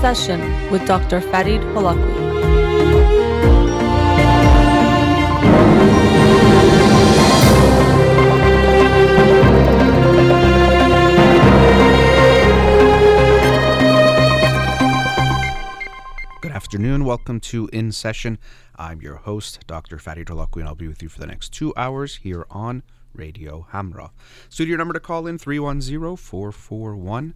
Session with Dr. Farid Holakwi. Good afternoon. Welcome to In Session. I'm your host, Dr. Farid Holakwi, and I'll be with you for the next two hours here on Radio Hamra. Studio number to call in 310 441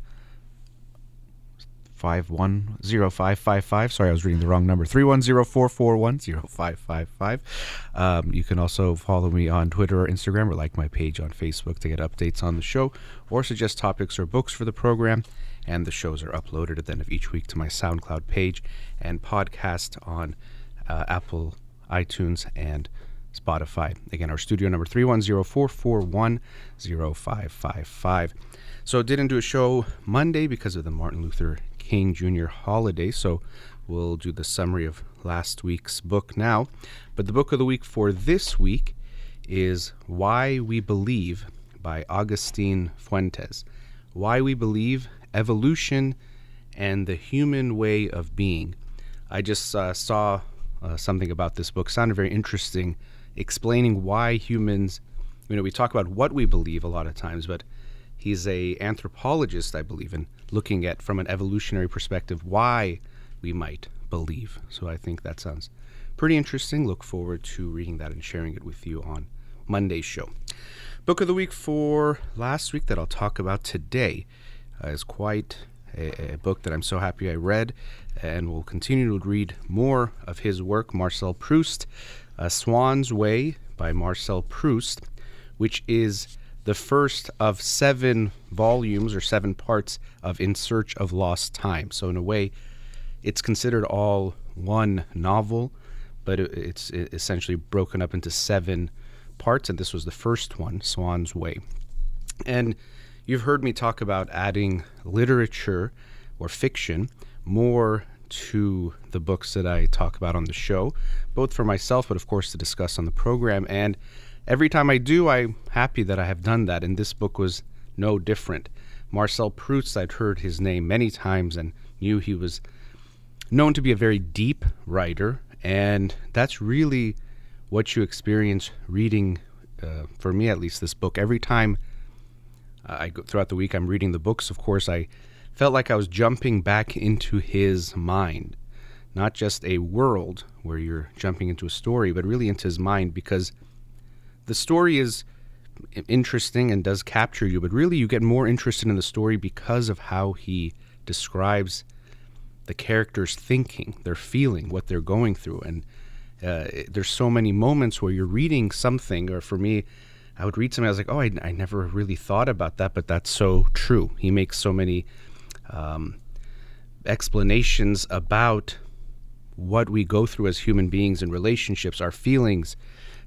510-555. Sorry, I was reading the wrong number. 310-441-0555. Um, you can also follow me on Twitter or Instagram or like my page on Facebook to get updates on the show or suggest topics or books for the program. And the shows are uploaded at the end of each week to my SoundCloud page and podcast on uh, Apple, iTunes, and Spotify. Again, our studio number 310-441-0555. So didn't do a show Monday because of the Martin Luther King Jr. holiday, so we'll do the summary of last week's book now. But the book of the week for this week is Why We Believe by Agustín Fuentes. Why We Believe, Evolution, and the Human Way of Being. I just uh, saw uh, something about this book, sounded very interesting, explaining why humans, you know, we talk about what we believe a lot of times, but he's a anthropologist, I believe, and looking at from an evolutionary perspective why we might believe. So I think that sounds pretty interesting. Look forward to reading that and sharing it with you on Monday's show. Book of the week for last week that I'll talk about today uh, is quite a, a, book that I'm so happy I read and will continue to read more of his work, Marcel Proust, uh, Swann's Way by Marcel Proust, which is the first of seven volumes or seven parts of In Search of Lost Time. So, in a way, it's considered all one novel, but it's essentially broken up into seven parts, and this was the first one, Swann's Way. And you've heard me talk about adding literature or fiction more to the books that I talk about on the show, both for myself, but of course to discuss on the program. And every time I do, I'm happy that I have done that, and this book was no different. Marcel Proust, I'd heard his name many times and knew he was known to be a very deep writer, and that's really what you experience reading, uh, for me at least, this book. Every time uh, I go throughout the week, I'm reading the books. Of course, I felt like I was jumping back into his mind, not just a world where you're jumping into a story, but really into his mind because the story is interesting and does capture you, but really you get more interested in the story because of how he describes the characters thinking, their feeling, what they're going through. And uh, there's so many moments where you're reading something, or for me, I would read something, I was like, oh, I, I never really thought about that, but that's so true. He makes so many um, explanations about what we go through as human beings in relationships, our feelings,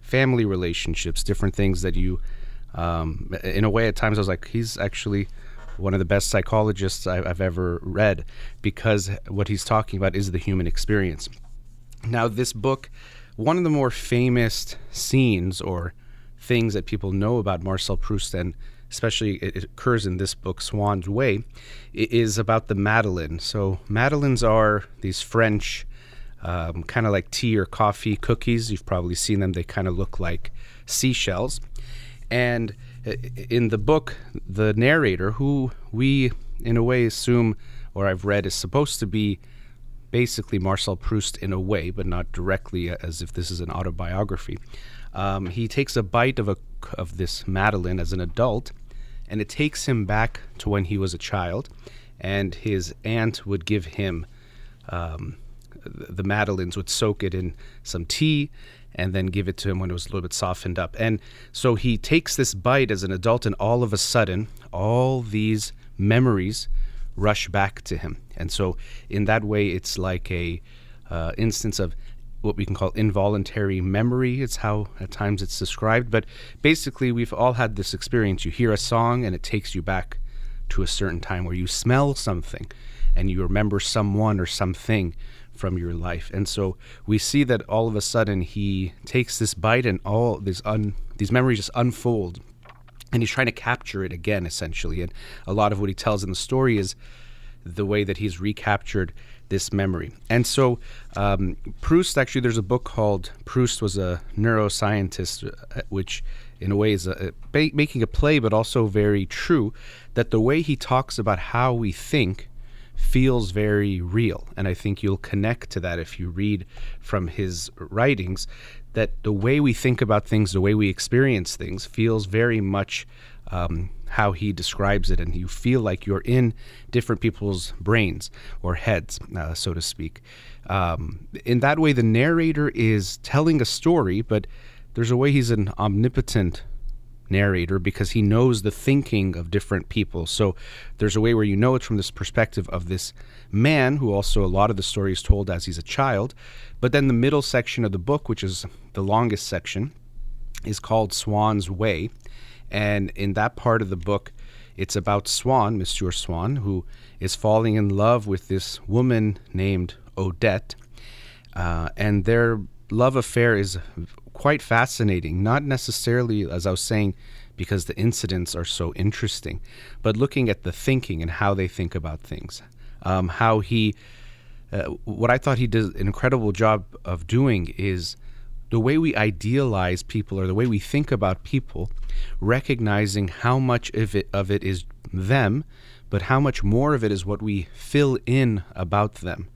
family relationships, different things that you, um, in a way, at times I was like, he's actually one of the best psychologists I've ever read because what he's talking about is the human experience. Now, this book, one of the more famous scenes or things that people know about Marcel Proust, and especially it occurs in this book, Swann's Way, is about the Madeleine. So, Madeleines are these French um, kind of like tea or coffee cookies. You've probably seen them. They kind of look like seashells. And in the book, the narrator, who we in a way assume or I've read is supposed to be basically Marcel Proust in a way, but not directly as if this is an autobiography. Um, he takes a bite of a of this Madeleine as an adult, and it takes him back to when he was a child, and his aunt would give him um, the Madeleines would soak it in some tea and then give it to him when it was a little bit softened up. And so he takes this bite as an adult, and all of a sudden, all these memories rush back to him. And so, in that way, it's like a uh, instance of what we can call involuntary memory. It's how at times it's described. But basically, we've all had this experience. You hear a song, and it takes you back to a certain time where you smell something, and you remember someone or something from your life. And so we see that all of a sudden he takes this bite and all these un, these memories just unfold and he's trying to capture it again essentially. And a lot of what he tells in the story is the way that he's recaptured this memory. And so, um, Proust actually, there's a book called Proust was a neuroscientist, uh, which in a way is a, a, making a play, but also very true that the way he talks about how we think feels very real. And I think you'll connect to that if you read from his writings that the way we think about things, the way we experience things, feels very much um, how he describes it, and you feel like you're in different people's brains or heads, uh, so to speak. Um, in that way, the narrator is telling a story, but there's a way he's an omnipotent narrator because he knows the thinking of different people. So there's a way where you know it's from this perspective of this man who also a lot of the story is told as he's a child. But then the middle section of the book, which is the longest section, is called Swann's Way. And in that part of the book, it's about Swann, Monsieur Swann, who is falling in love with this woman named Odette. Uh, and their love affair is quite fascinating, not necessarily, as I was saying, because the incidents are so interesting, but looking at the thinking and how they think about things. Um, how he, uh, what I thought he did an incredible job of doing is the way we idealize people or the way we think about people, recognizing how much of it, of it is them, but how much more of it is what we fill in about them.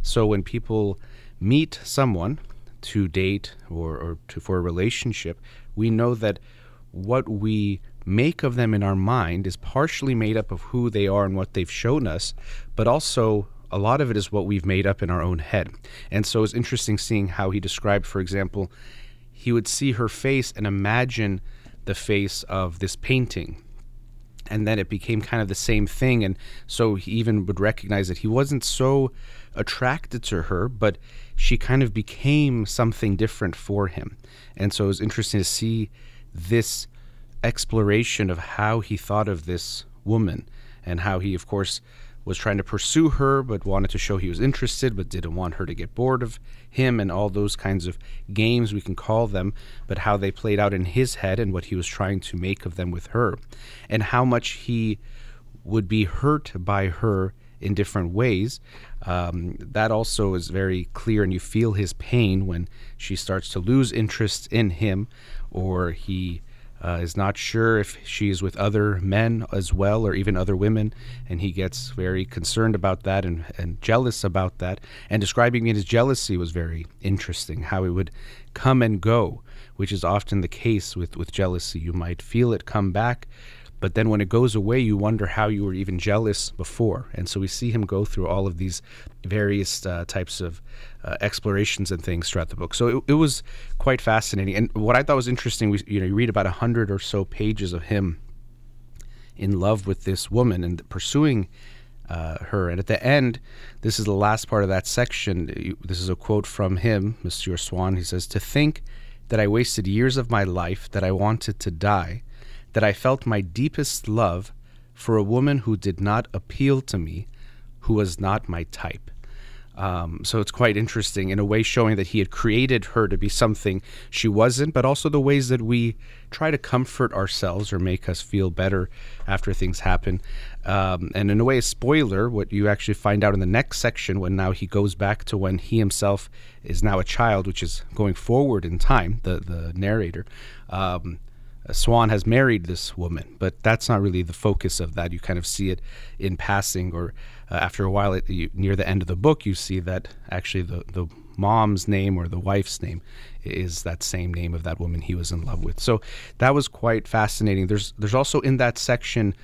So when people meet someone, to date or, or to, for a relationship, we know that what we make of them in our mind is partially made up of who they are and what they've shown us, but also a lot of it is what we've made up in our own head. And so it's interesting seeing how he described, for example, he would see her face and imagine the face of this painting. And then it became kind of the same thing. And so he even would recognize that he wasn't so attracted to her, but she kind of became something different for him. And so it was interesting to see this exploration of how he thought of this woman and how he, of course, was trying to pursue her but wanted to show he was interested but didn't want her to get bored of him and all those kinds of games we can call them but how they played out in his head and what he was trying to make of them with her and how much he would be hurt by her in different ways. Um, that also is very clear, and you feel his pain when she starts to lose interest in him, or he uh, is not sure if she is with other men as well, or even other women, and he gets very concerned about that and, and jealous about that. And describing his jealousy was very interesting, how it would come and go, which is often the case with, with jealousy. You might feel it come back but then when it goes away, you wonder how you were even jealous before. And so we see him go through all of these various uh, types of uh, explorations and things throughout the book. So it, it, was quite fascinating. And what I thought was interesting, we, you know, you read about a hundred or so pages of him in love with this woman and pursuing uh, her. And at the end, this is the last part of that section. This is a quote from him, Monsieur Swann. He says, "To think that I wasted years of my life, that I wanted to die." That I felt my deepest love for a woman who did not appeal to me, who was not my type. Um, so it's quite interesting in a way showing that he had created her to be something she wasn't, but also the ways that we try to comfort ourselves or make us feel better after things happen. Um, and in a way, a spoiler, what you actually find out in the next section when now he goes back to when he himself is now a child, which is going forward in time, the, the narrator. Um, Swann has married this woman, but that's not really the focus of that. You kind of see it in passing, or uh, after a while, it, you, near the end of the book, you see that actually the, the mom's name or the wife's name is that same name of that woman he was in love with. So that was quite fascinating. There's there's also in that section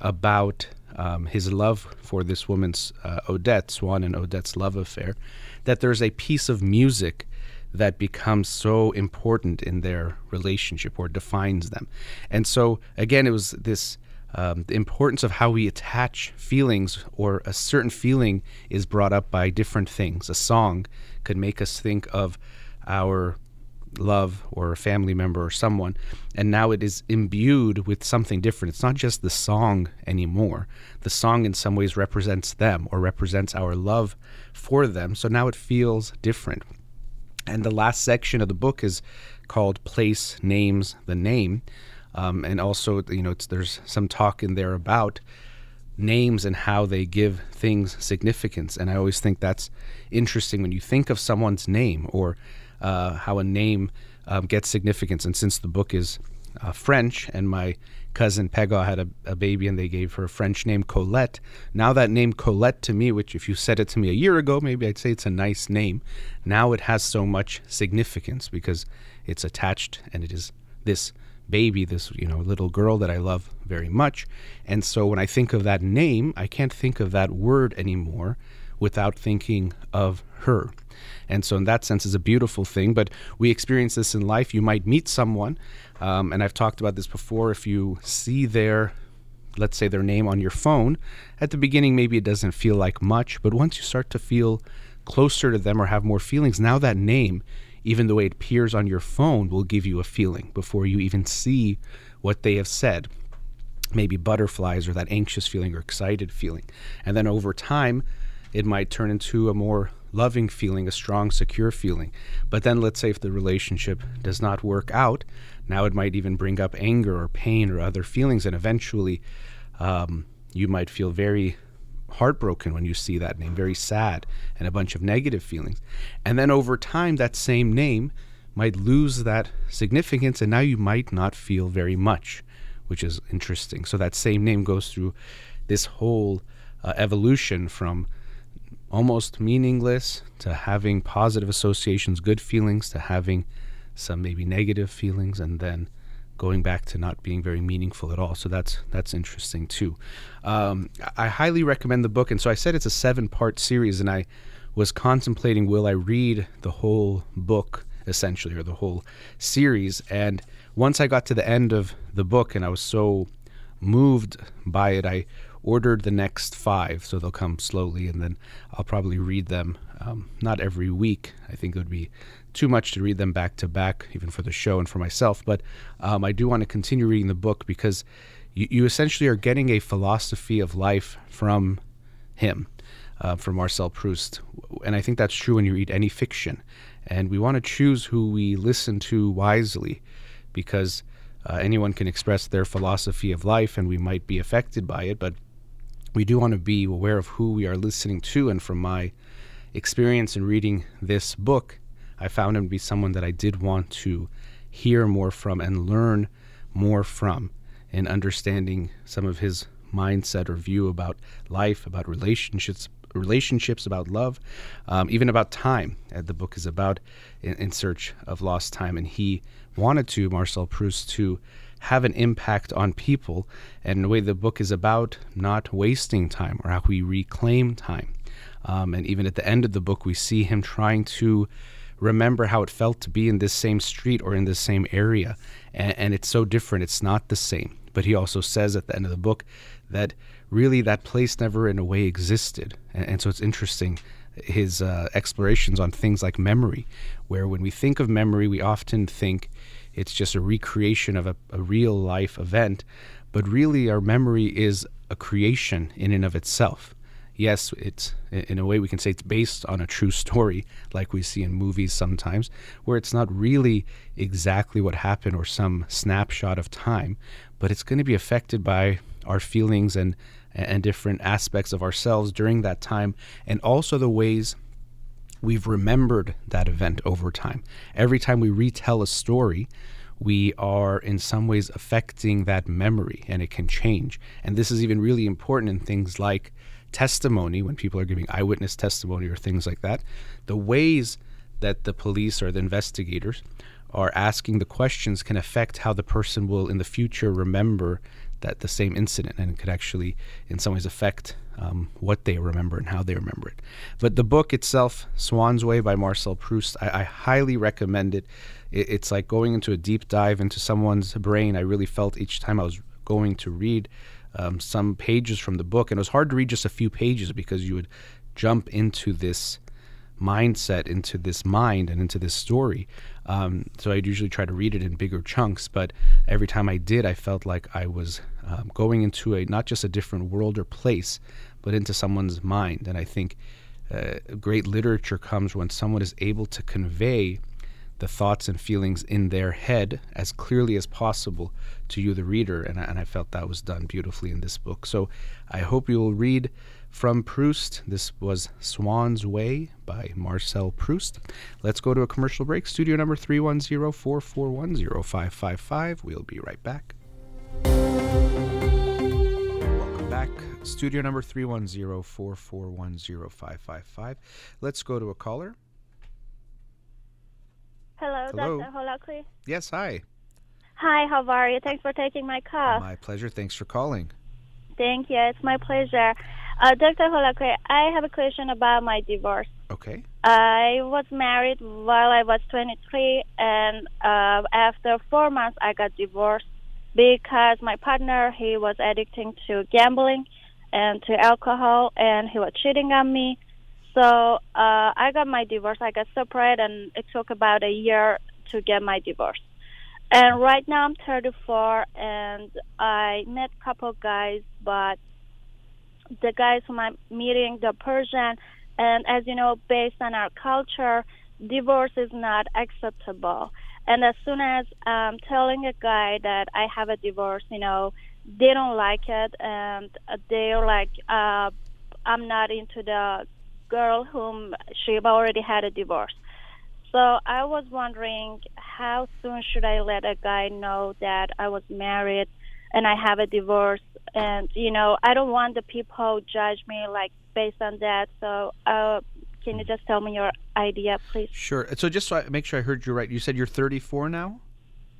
about um, his love for this woman's uh, Odette, Swann and Odette's love affair, that there's a piece of music that becomes so important in their relationship or defines them. And so, again, it was this um, the importance of how we attach feelings or a certain feeling is brought up by different things. A song could make us think of our love or a family member or someone, and now it is imbued with something different. It's not just the song anymore. The song, in some ways, represents them or represents our love for them. So now it feels different. And the last section of the book is called Place Names the Name. Um, and also, you know, there's some talk in there about names and how they give things significance. And I always think that's interesting when you think of someone's name or uh, how a name um, gets significance. And since the book is uh, French and my cousin Pega had a, a, baby and they gave her a French name, Colette. Now, that name Colette to me, which if you said it to me a year ago, maybe I'd say it's a nice name. Now it has so much significance because it's attached and it is this baby, this you know little girl that I love very much. And so when I think of that name, I can't think of that word anymore without thinking of her. And so, in that sense, is a beautiful thing. But we experience this in life. You might meet someone, um, and I've talked about this before. If you see their, let's say, their name on your phone, at the beginning, maybe it doesn't feel like much. But once you start to feel closer to them or have more feelings, now that name even the way it appears on your phone will give you a feeling before you even see what they have said. Maybe butterflies or that anxious feeling or excited feeling. And then over time, it might turn into a more loving feeling, a strong, secure feeling. But then let's say if the relationship does not work out, now it might even bring up anger or pain or other feelings. And eventually, um, you might feel very heartbroken when you see that name, very sad, and a bunch of negative feelings. And then over time, that same name might lose that significance, and now you might not feel very much, which is interesting. So that same name goes through this whole uh, evolution from almost meaningless to having positive associations, good feelings, to having some maybe negative feelings, and then going back to not being very meaningful at all. So that's that's interesting too. Um, I highly recommend the book, and so I said it's a seven-part series, and I was contemplating will I read the whole book essentially or the whole series, and once I got to the end of the book, and I was so moved by it, I ordered the next five, so they'll come slowly, and then I'll probably read them um, not every week. I think it would be too much to read them back to back, even for the show and for myself. But um, I do want to continue reading the book because you, you, essentially are getting a philosophy of life from him, uh, from Marcel Proust. And I think that's true when you read any fiction. And we want to choose who we listen to wisely because uh, anyone can express their philosophy of life and we might be affected by it. But we do want to be aware of who we are listening to. And from my experience in reading this book, I found him to be someone that I did want to hear more from and learn more from in understanding some of his mindset or view about life, about relationships, relationships, about love, um, even about time. Uh, the book is about in, in, search of lost time, and he wanted to Marcel Proust to have an impact on people. And the way, the book is about not wasting time or how we reclaim time. Um, and even at the end of the book, we see him trying to remember how it felt to be in this same street or in this same area. And, and, it's so different. It's not the same. But he also says at the end of the book that really that place never in a way existed. And, and so it's interesting his uh, explorations on things like memory, where when we think of memory, we often think it's just a recreation of a, a real life event. But really, our memory is a creation in and of itself yes, it's in a way we can say it's based on a true story, like we see in movies sometimes, where it's not really exactly what happened or some snapshot of time, but it's going to be affected by our feelings and and different aspects of ourselves during that time, and also the ways we've remembered that event over time. Every time we retell a story, we are in some ways affecting that memory and it can change. And this is even really important in things like testimony, when people are giving eyewitness testimony or things like that, the ways that the police or the investigators are asking the questions can affect how the person will in the future remember that the same incident and it could actually in some ways affect um, what they remember and how they remember it but the book itself swann's way by marcel proust i, I highly recommend it. it it's like going into a deep dive into someone's brain i really felt each time i was going to read um, some pages from the book, and it was hard to read just a few pages because you would jump into this mindset, into this mind, and into this story. Um, so I'd usually try to read it in bigger chunks, but every time I did, I felt like I was um, going into a not just a different world or place, but into someone's mind. And I think uh, great literature comes when someone is able to convey the thoughts and feelings in their head as clearly as possible to you, the reader. And I, and I felt that was done beautifully in this book. So I hope you will read from Proust. This was Swann's Way by Marcel Proust. Let's go to a commercial break. Studio number 310 441 0555. We'll be right back. Welcome back. Studio number 310 441 0555. Let's go to a caller. Hello, Hello. Dr. Holakli. Yes, hi. Hi, how are you? Thanks for taking my call. My pleasure. Thanks for calling. Thank you. It's my pleasure. Uh, Dr. Holakli, I have a question about my divorce. Okay. I was married while I was 23, and uh, after four months, I got divorced because my partner he was addicting to gambling and to alcohol, and he was cheating on me. So uh, I got my divorce. I got separated, and it took about a year to get my divorce. And right now I'm 34, and I met a couple guys, but the guys whom I'm meeting, the Persian, and as you know, based on our culture, divorce is not acceptable. And as soon as I'm telling a guy that I have a divorce, you know, they don't like it, and they're like, uh, I'm not into the girl whom she already had a divorce. So I was wondering how soon should I let a guy know that I was married and I have a divorce and you know I don't want the people judge me like based on that. So uh, can you just tell me your idea, please? Sure. So just so I make sure I heard you right, you said you're 34 now?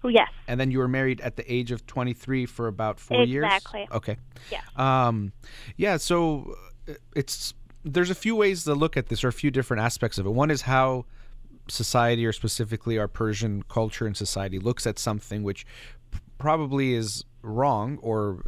Yes. And then you were married at the age of 23 for about four years? Exactly. Okay. Yeah. Um, yeah, so uh, it's there's a few ways to look at this or a few different aspects of it. One is how society or specifically our Persian culture and society looks at something which probably is wrong or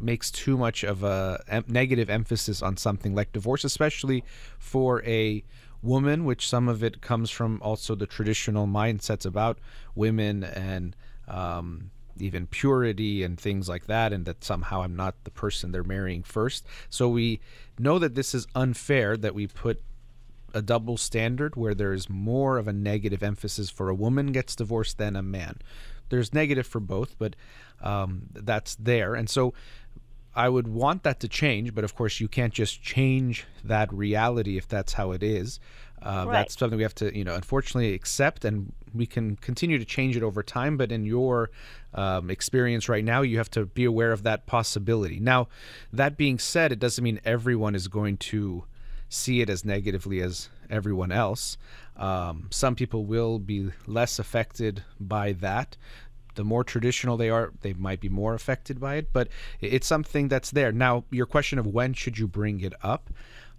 makes too much of a em- negative emphasis on something like divorce especially for a woman which some of it comes from also the traditional mindsets about women and um, even purity and things like that, and that somehow I'm not the person they're marrying first. So we know that this is unfair that we put a double standard where there is more of a negative emphasis for a woman gets divorced than a man. There's negative for both, but um, that's there. And so I would want that to change, but of course, you can't just change that reality if that's how it is. Uh, Right. That's something we have to, you know, unfortunately accept, and we can continue to change it over time. But in your um, experience right now, you have to be aware of that possibility. Now, that being said, it doesn't mean everyone is going to see it as negatively as everyone else. Um, some people will be less affected by that. The more traditional they are, they might be more affected by it, but it's something that's there. Now, your question of when should you bring it up?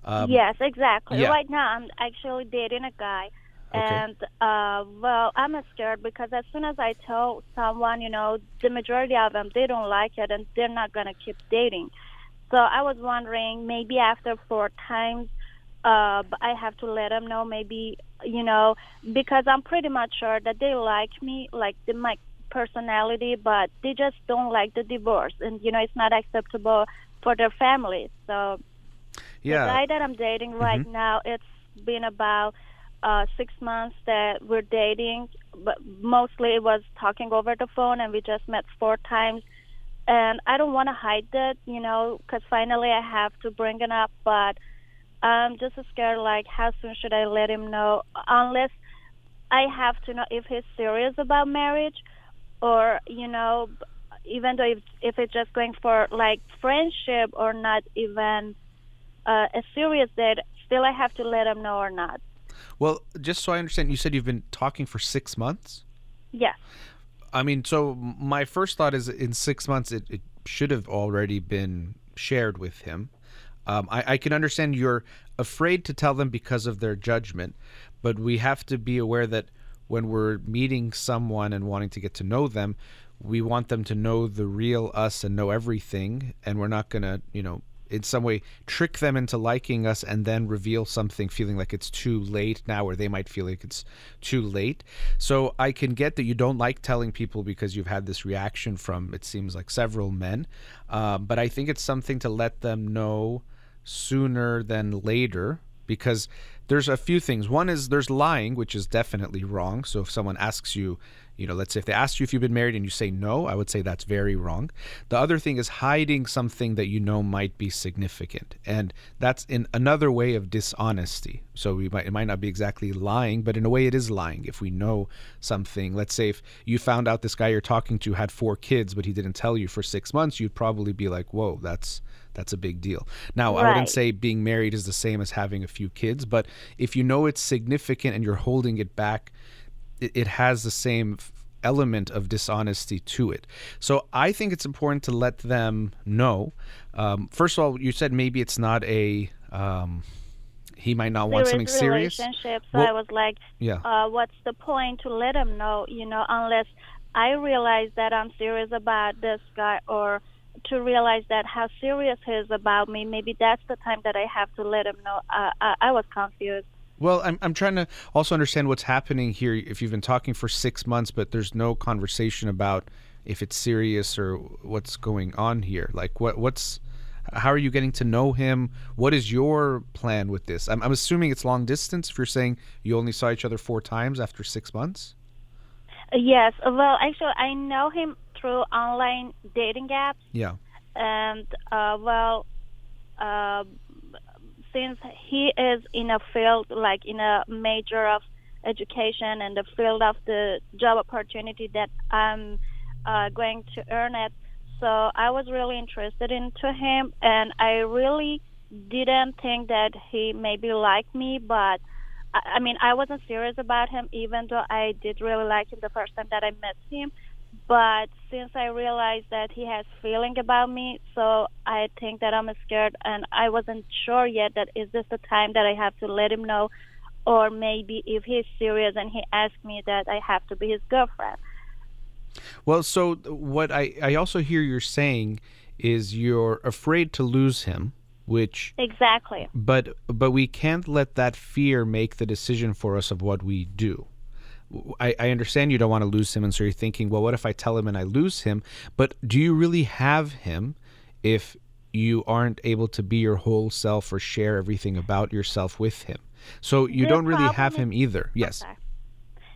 Um, yes, exactly. yeah. Right now, I'm actually dating a guy, Okay. and uh, well, I'm scared because as soon as I tell someone, you know, the majority of them they don't like it, and they're not gonna keep dating. So I was wondering, maybe after four times, uh, I have to let them know, maybe you know, because I'm pretty much sure that they like me, like the, my personality, but they just don't like the divorce, and you know, it's not acceptable for their families. So yeah. the guy that I'm dating right now, it's been about uh, six months that we're dating, but mostly it was talking over the phone, and we just met four times. And I don't want to hide that, you know, because finally I have to bring it up, but I'm just scared. Like, how soon should I let him know? Unless I have to know if he's serious about marriage, or you know, even though if, if it's just going for like friendship or not even uh, a serious date, still I have to let him know or not. Well, just so I understand, you said you've been talking for six months? Yes. I mean, so my first thought is in six months, it, it should have already been shared with him. Um, I, I can understand you're afraid to tell them because of their judgment, but we have to be aware that when we're meeting someone and wanting to get to know them, we want them to know the real us and know everything, and we're not going to, you know, in some way trick them into liking us and then reveal something feeling like it's too late now or they might feel like it's too late. So i can get that you don't like telling people because you've had this reaction from it seems like several men. Um, but i think it's something to let them know sooner than later because there's a few things. One is there's lying, which is definitely wrong. So if someone asks you, you know, let's say if they ask you if you've been married and you say no, I would say that's very wrong. The other thing is hiding something that you know might be significant. And that's in another way of dishonesty. So we might it might not be exactly lying, but in a way it is lying. If we know something, let's say if you found out this guy you're talking to had four kids, but he didn't tell you for six months, you'd probably be like, Whoa, that's that's a big deal. Now, I wouldn't say being married is the same as having a few kids, but if you know it's significant and you're holding it back, it, it has the same element of dishonesty to it. So I think it's important to let them know. Um, first of all, you said maybe it's not a. Um, he might not want something serious. relationship. So Well- I was like, Yeah. uh, what's the point to let him know? You know, unless I realize that I'm serious about this guy, or to realize that how serious he is about me. Maybe that's the time that I have to let him know. Uh, I, I was confused. Well, I'm, I'm trying to also understand what's happening here. If you've been talking for six months, but there's no conversation about if it's serious or what's going on here. Like, what what's how are you getting to know him? What is your plan with this? I'm, I'm assuming it's long distance. If you're saying you only saw each other four times after six months. Uh, Yes. Well, actually, I know him through online dating apps. Yeah. and uh, well, uh, since he is in a field like in a major of education and the field of the job opportunity that I'm uh, going to earn it, so I was really interested into him, and I really didn't think that he maybe liked me, but. I I mean, I wasn't serious about him, even though I did really like him the first time that I met him but since I realized that he has feeling about me, so I think that I'm scared, and I wasn't sure yet that is this the time that I have to let him know, or maybe if he's serious and he asks me that I have to be his girlfriend. Well, so what I I also hear you're saying is you're afraid to lose him, which Exactly. but but we can't let that fear make the decision for us of what we do I, I understand you don't want to lose him and so you're thinking well what if i tell him and i lose him but do you really have him if you aren't able to be your whole self or share everything about yourself with him so you The don't really have is- him either yes Sorry.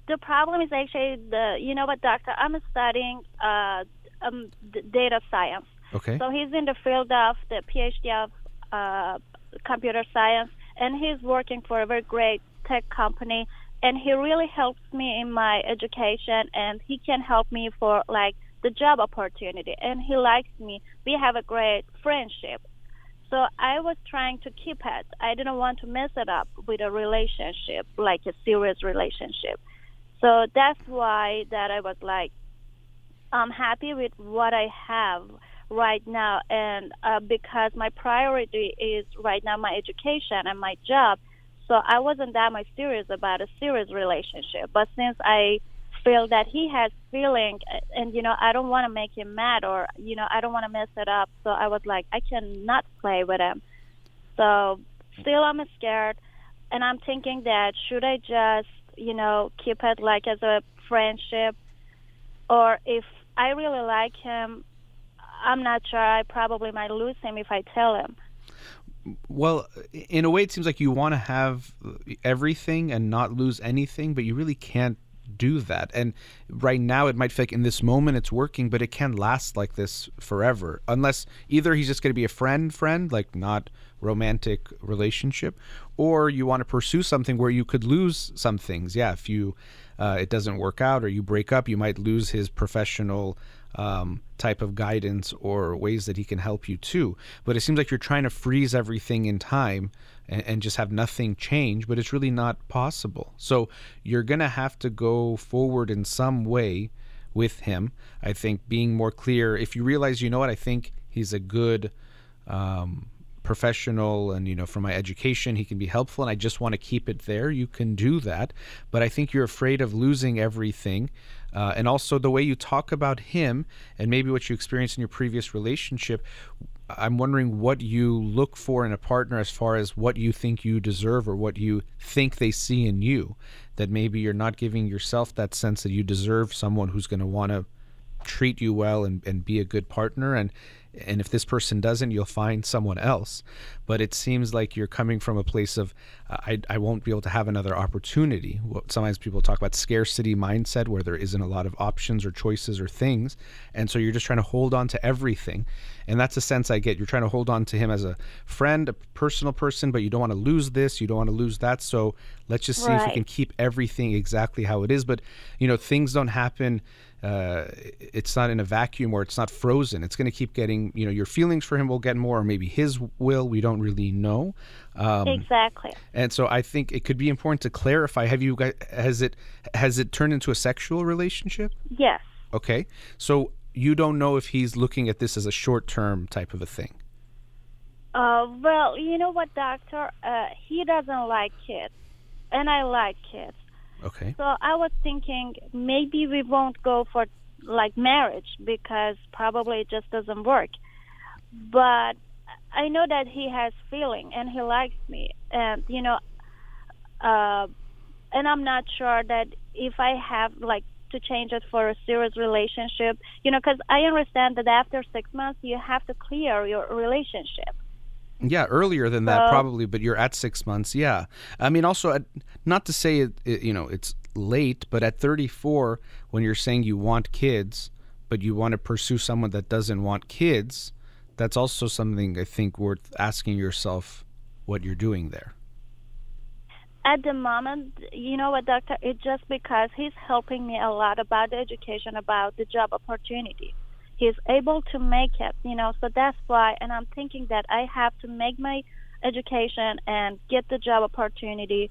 The problem is actually the you know what, doctor? I'm studying uh, um, data science. okay So he's in the field of the PhD of uh, computer science, and he's working for a very great tech company. And he really helps me in my education, and he can help me for like the job opportunity. And he likes me. We have a great friendship. So I was trying to keep it. I didn't want to mess it up with a relationship, like a serious relationship. So that's why that I was like, I'm happy with what I have right now, and uh, because my priority is right now my education and my job, so I wasn't that much serious about a serious relationship. But since I feel that he has feeling, and you know, I don't want to make him mad, or you know, I don't want to mess it up. So I was like, I cannot play with him. So still, I'm scared, and I'm thinking that should I just, you know, keep it like as a friendship, or if I really like him, I'm not sure. I probably might lose him if I tell him. Well, in a way, it seems like you want to have everything and not lose anything, but you really can't do that. And right now, it might feel like in this moment it's working, but it can last like this forever. Unless either he's just going to be a friend, friend, like not romantic relationship, or you want to pursue something where you could lose some things. Yeah, if you uh, it doesn't work out or you break up, you might lose his professional um, type of guidance or ways that he can help you too. But it seems like you're trying to freeze everything in time and, and just have nothing change, but it's really not possible. So you're going to have to go forward in some way with him. I think being more clear, if you realize, you know what, I think he's a good. Um, professional and you know for my education he can be helpful and i just want to keep it there you can do that but i think you're afraid of losing everything uh, and also the way you talk about him and maybe what you experienced in your previous relationship i'm wondering what you look for in a partner as far as what you think you deserve or what you think they see in you that maybe you're not giving yourself that sense that you deserve someone who's going to want to treat you well and, and be a good partner. And and if this person doesn't you'll find someone else. But it seems like you're coming from a place of uh, I, I won't be able to have another opportunity. Sometimes people talk about scarcity mindset where there isn't a lot of options or choices or things. And so you're just trying to hold on to everything. And that's a sense i get. You're trying to hold on to him as a friend a personal person but you don't want to lose this you don't want to lose that. So let's just see Right. if we can keep everything exactly how it is. But you know things don't happen uh, it's not in a vacuum or it's not frozen. It's going to keep getting, you know, your feelings for him will get more, or maybe his will. We don't really know. Um, exactly. and so I think it could be important to clarify. Have you guys has it has it turned into a sexual relationship? Yes. Okay, so you don't know if he's looking at this as a short term type of a thing. Uh, well, you know what, doctor? Uh, he doesn't like kids, and I like kids. Okay. So I was thinking maybe we won't go for like marriage because probably it just doesn't work. But I know that he has feeling and he likes me, and you know, uh, and I'm not sure that if I have like to change it for a serious relationship, you know, because I understand that after six months you have to clear your relationship. Yeah, earlier than that So- probably, but you're at six months. Yeah, I mean, also, at, not to say it, it, you know, it's late, but at 34, when you're saying you want kids, but you want to pursue someone that doesn't want kids, that's also something I think worth asking yourself what you're doing there. At the moment, you know what, doctor? It's just because he's helping me a lot about the education, about the job opportunity. He's able to make it, you know, so that's why. And I'm thinking that I have to make my education and get the job opportunity.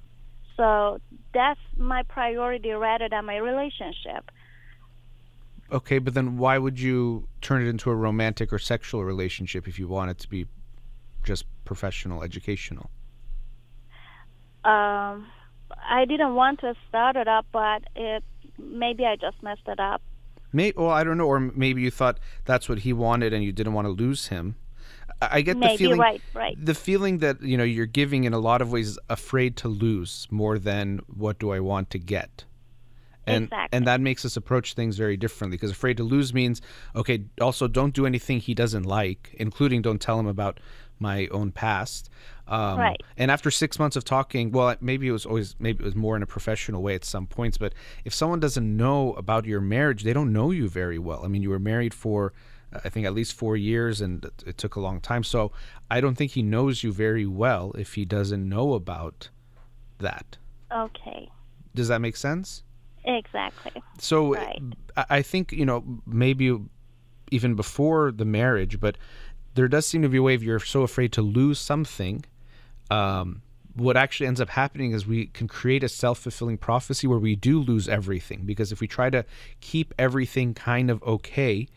So that's my priority rather than my relationship. Okay, but then why would you turn it into a romantic or sexual relationship if you want it to be just professional, educational? Um, I didn't want to start it up, but it maybe I just messed it up. May well, I don't know, or maybe you thought that's what he wanted and you didn't want to lose him. I get Maybe the feeling, right, right. the feeling that you know you're giving in a lot of ways is afraid to lose more than what do I want to get. And, Exactly. and that makes us approach things very differently because afraid to lose means okay also don't do anything he doesn't like including don't tell him about my own past um, Right. and after six months of talking well maybe it was always maybe it was more in a professional way at some points but if someone doesn't know about your marriage they don't know you very well i mean you were married for uh, i think at least four years and it- took a long time so i don't think he knows you very well if he doesn't know about that Okay, does that make sense exactly. so Right. I think you know maybe even before the marriage, but there does seem to be a way if you're so afraid to lose something. Um, what actually ends up happening is we can create a self fulfilling prophecy where we do lose everything because if we try to keep everything kind of okay,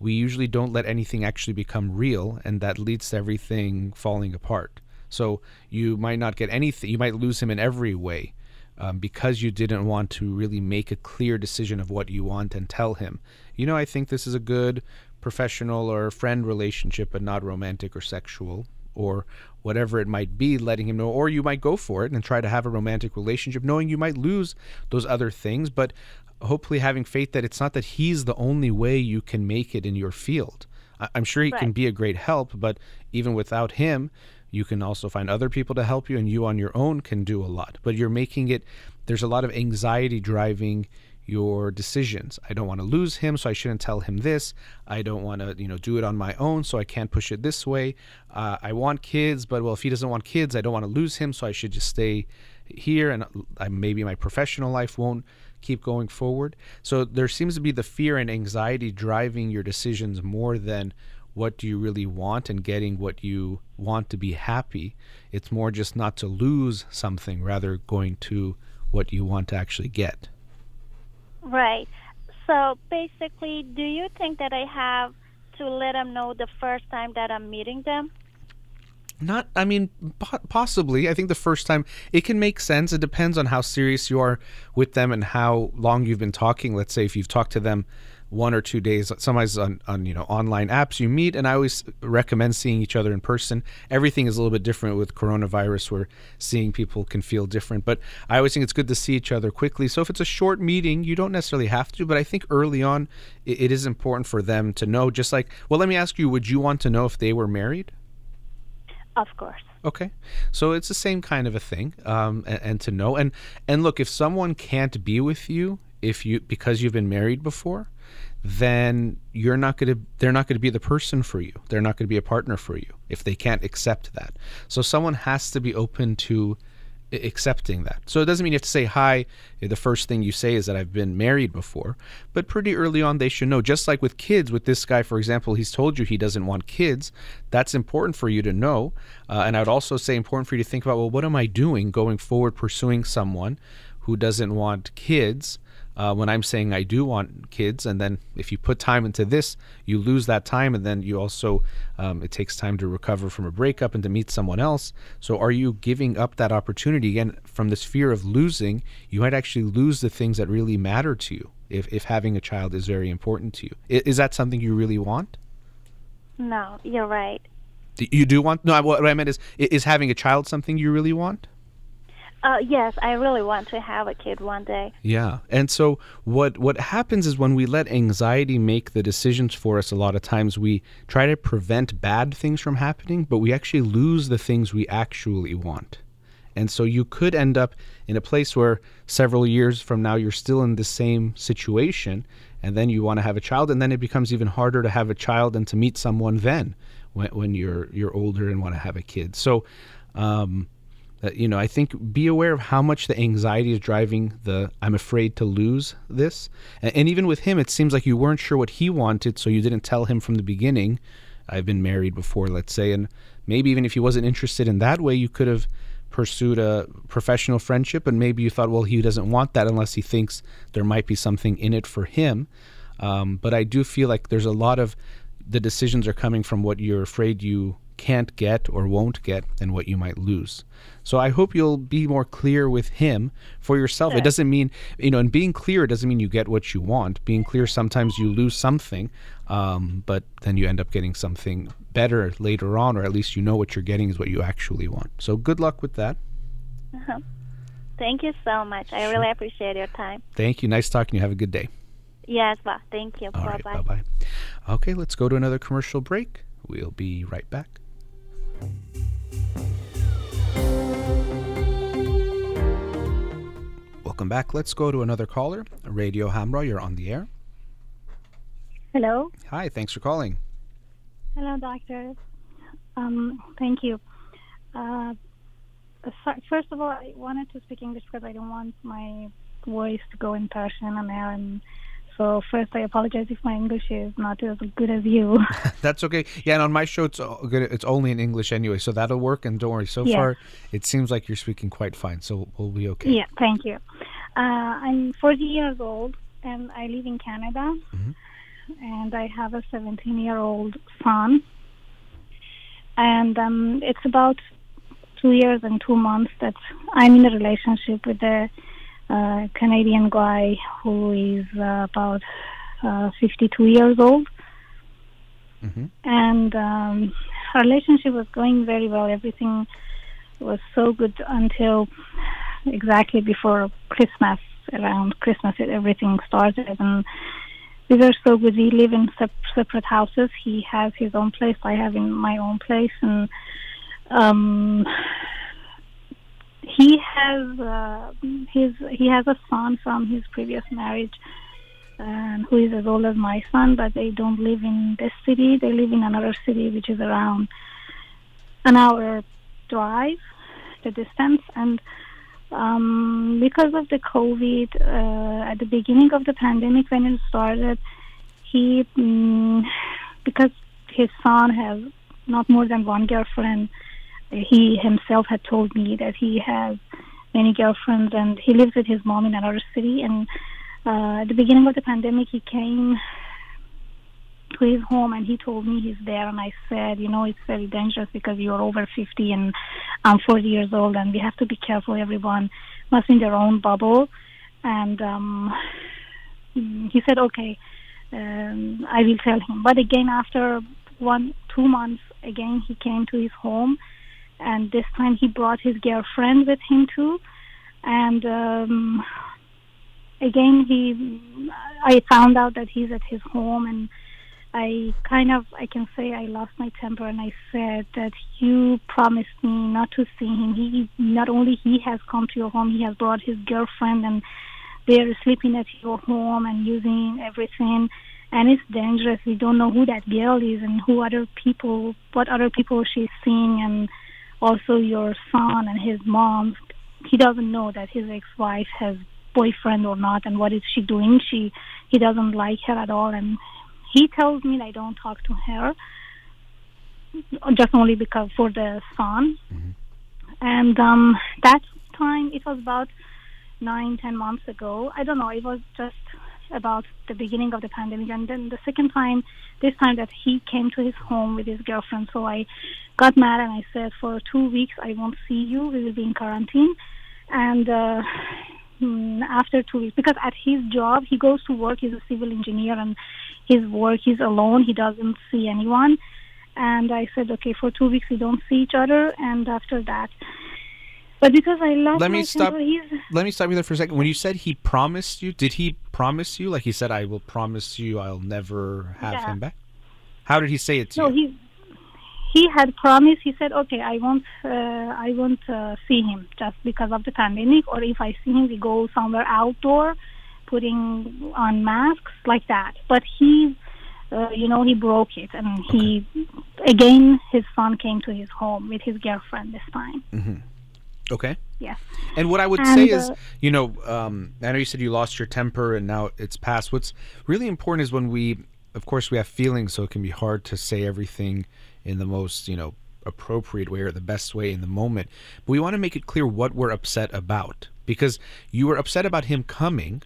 we usually don't let anything actually become real, and that leads to everything falling apart. So you might not get anything, you might lose him in every way um, because you didn't want to really make a clear decision of what you want and tell him, you know, I think this is a good professional or friend relationship, but not romantic or sexual or whatever it might be, letting him know. Or you might go for it and try to have a romantic relationship, knowing you might lose those other things, but hopefully having faith that it's not that he's the only way you can make it in your field. I'm sure he can be a great help, but even without him, you can also find other people to help you, and you on your own can do a lot. But you're making it, there's a lot of anxiety driving your decisions. I don't want to lose him, so I shouldn't tell him this. I don't want to, you know, do it on my own, so I can't push it this way. Uh, I want kids, but well, if he doesn't want kids, I don't want to lose him, so I should just stay here, and I, maybe my professional life won't keep going forward. So there seems to be the fear and anxiety driving your decisions more than what do you really want and getting what you want to be happy. It's more just not to lose something, rather going to what you want to actually get. Right. So basically, do you think that I have to let them know the first time that I'm meeting them? Not, I mean, possibly. I think the first time it can make sense. It depends on how serious you are with them and how long you've been talking. Let's say if you've talked to them, one or two days. Sometimes on, on you know online apps you meet, and I always recommend seeing each other in person. Everything is a little bit different with coronavirus, where seeing people can feel different. But I always think it's good to see each other quickly. So if it's a short meeting, you don't necessarily have to. But I think early on, it, it is important for them to know. Just like, well, let me ask you: Would you want to know if they were married? Of course. Okay, so it's the same kind of a thing, um, and, and to know and and look if someone can't be with you if you because you've been married before, then you're not going to they're not going to be the person for you. They're not going to be a partner for you if they can't accept that. So someone has to be open to accepting that. So it doesn't mean you have to say hi. The first thing you say is that I've been married before, but pretty early on they should know. Just like with kids, with this guy, for example, he's told you he doesn't want kids. That's important for you to know. Uh, and I would also say important for you to think about, well, what am I doing going forward pursuing someone who doesn't want kids? Uh, when I'm saying I do want kids. And then if you put time into this, you lose that time. And then you also, um, it takes time to recover from a breakup and to meet someone else. So are you giving up that opportunity? Again, from this fear of losing, you might actually lose the things that really matter to you if, if having a child is very important to you. Is, is that something you really want? No, you're right. You do want? No, what I meant is, is having a child something you really want? Uh, yes, I really want to have a kid one day. Yeah, and so what what happens is when we let anxiety make the decisions for us, a lot of times we try to prevent bad things from happening, but we actually lose the things we actually want. And so you could end up in a place where several years from now you're still in the same situation, and then you want to have a child, and then it becomes even harder to have a child and to meet someone then when, when you're you're older and want to have a kid. So. Um, uh, you know, I think be aware of how much the anxiety is driving the I'm afraid to lose this. And, and, even with him, it seems like you weren't sure what he wanted, so you didn't tell him from the beginning. I've been married before, let's say, and maybe even if he wasn't interested in that way, you could have pursued a professional friendship, and maybe you thought, well, he doesn't want that unless he thinks there might be something in it for him. Um, but I do feel like there's a lot of the decisions are coming from what you're afraid you can't get or won't get and what you might lose. So I hope you'll be more clear with him for yourself. Sure. It doesn't mean, you know, and being clear doesn't mean you get what you want. Being clear, sometimes you lose something, um, but then you end up getting something better later on, or at least you know what you're getting is what you actually want. So good luck with that. Uh-huh. Thank you so much. I really appreciate your time. Thank you. Nice talking to you. Have a good day. Yes, well, thank you. All bye right, bye bye. Okay, let's go to another commercial break. We'll be right back. Welcome back. Let's go to another caller. Radio Hamra, you're on the air. Hello. Hi, thanks for calling. Hello, doctor. Um, thank you. Uh, first of all, I wanted to speak English because I don't want my voice to go in Persian, and so first, I apologize if my English is not as good as you. That's okay. Yeah, and on my show, it's good. It's only in English anyway, so that'll work. And don't worry. So yeah. far, it seems like you're speaking quite fine, so we'll be okay. Yeah, thank you. Uh, I'm 40 years old, and I live in Canada, mm-hmm. and I have a 17 year old son. And um, it's about two years and two months that I'm in a relationship with a uh, Canadian guy who is uh, about uh, 52 years old. Mm-hmm. And um, our relationship was going very well. Everything was so good until exactly before Christmas. Around Christmas, everything started, and we were so good. We live in sep- separate houses. He has his own place. I have in my own place, and um, he has uh, his he has a son from his previous marriage um, who is as old as my son but they don't live in this city. They live in another city which is around an hour drive the distance. And um, because of the covid uh, at the beginning of the pandemic when it started he um, because his son has not more than one girlfriend he himself had told me that he has many girlfriends and he lives with his mom in another city. And uh, at the beginning of the pandemic, he came to his home and he told me he's there. And I said, you know, it's very dangerous because you're over 50 and I'm 40 years old, and we have to be careful. Everyone must in their own bubble. And um, he said, okay. um, I will tell him. But again, after one, two months, again, he came to his home, and this time he brought his girlfriend with him too. And um, again, he, I found out that he's at his home, and I kind of, I can say, I lost my temper, and I said that you promised me not to see him. He not only he has come to your home, he has brought his girlfriend, and they're sleeping at your home and using everything and it's dangerous. We don't know who that girl is and who other people, what other people she's seeing, and also your son and his mom. He doesn't know that his ex-wife has boyfriend or not, and what is she doing? She he doesn't like her at all, and he tells me I don't talk to her, just only because for the son. Mm-hmm. And um, that time it was about nine, ten months ago. I don't know. It was just about the beginning of the pandemic, and then the second time, this time that he came to his home with his girlfriend. So I got mad and I said, for two weeks I won't see you. We will be in quarantine, and. Uh, hmm, after two weeks because at his job he goes to work he's a civil engineer and his work he's alone he doesn't see anyone and i said okay for two weeks we don't see each other and after that but because I love let my me stop. he's Let me stop you there for a second. When you said he promised you, did he promise you? Like he said, "I will promise you, I'll never have Yeah. him back." How did he say it to no you? he he had promised. He said, okay, I won't uh, I won't uh, see him just because of the pandemic, or if I see him, we go somewhere outdoor, putting on masks like that. But he. Uh, you know, he broke it, and he again his son came to his home with his girlfriend this time. Okay. Yes. And what I would And, say is, uh, you know, um, I know you said you lost your temper and now it's past. What's really important is when we, of course, we have feelings, so it can be hard to say everything in the most, you know, appropriate way or the best way in the moment. But we want to make it clear what we're upset about because you were upset about him coming,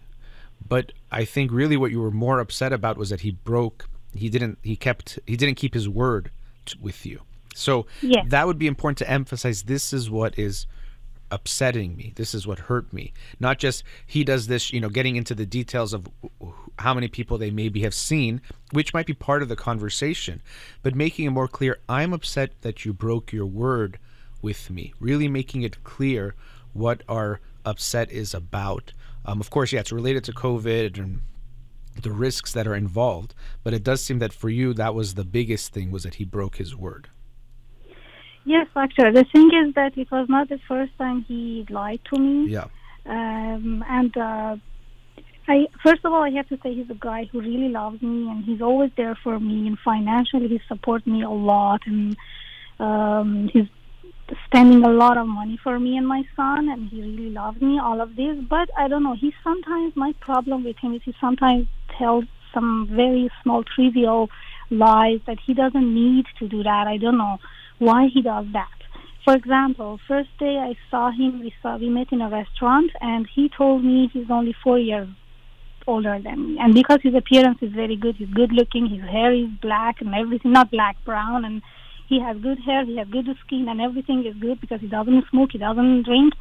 but I think really what you were more upset about was that he broke. He didn't. He kept. He didn't keep his word t- with you. So that would be important to emphasize. This is what is upsetting me. This is what hurt me. Not just he does this, you know, getting into the details of how many people they maybe have seen, which might be part of the conversation, but making it more clear I'm upset that you broke your word with me. Really making it clear what our upset is about. Um, of course, yeah, it's related to COVID and the risks that are involved, but it does seem that for you that was the biggest thing was that he broke his word. Yes, actually, the thing is that it was not the first time he lied to me. Yeah. um, and uh, I first of all I have to say he's a guy who really loves me and he's always there for me and financially he supports me a lot and um, he's spending a lot of money for me and my son and he really loves me all of this but I don't know he sometimes my problem with him is he sometimes tells some very small trivial lies that he doesn't need to do that I don't know why he does that for example, first day I saw him, we saw we met in a restaurant, and he told me he's only four years older than me. And because his appearance is very good, he's good looking, his hair is black and everything, not black, brown, and he has good hair, he has good skin, and everything is good because he doesn't smoke, he doesn't drink.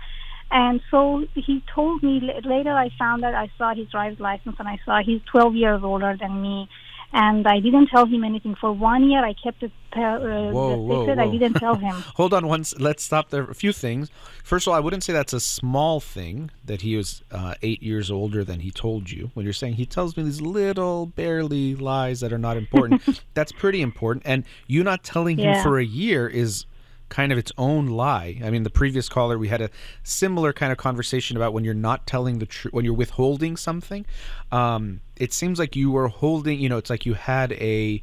And so he told me later. I found that I saw his driver's license, and I saw he's 12 years older than me. And I didn't tell him anything for one year. I kept it uh, Whoa, the whoa, secret. I didn't tell him. Hold on once. Let's stop there. A few things. First of all, I wouldn't say that's a small thing that he was uh, eight years older than he told you. When you're saying he tells me these little, barely lies that are not important, that's pretty important. And you not telling him for a year is kind of its own lie. I mean, the previous caller, we had a similar kind of conversation about when you're not telling the truth, when you're withholding something. Um, it seems like you were holding, you know, it's like you had a,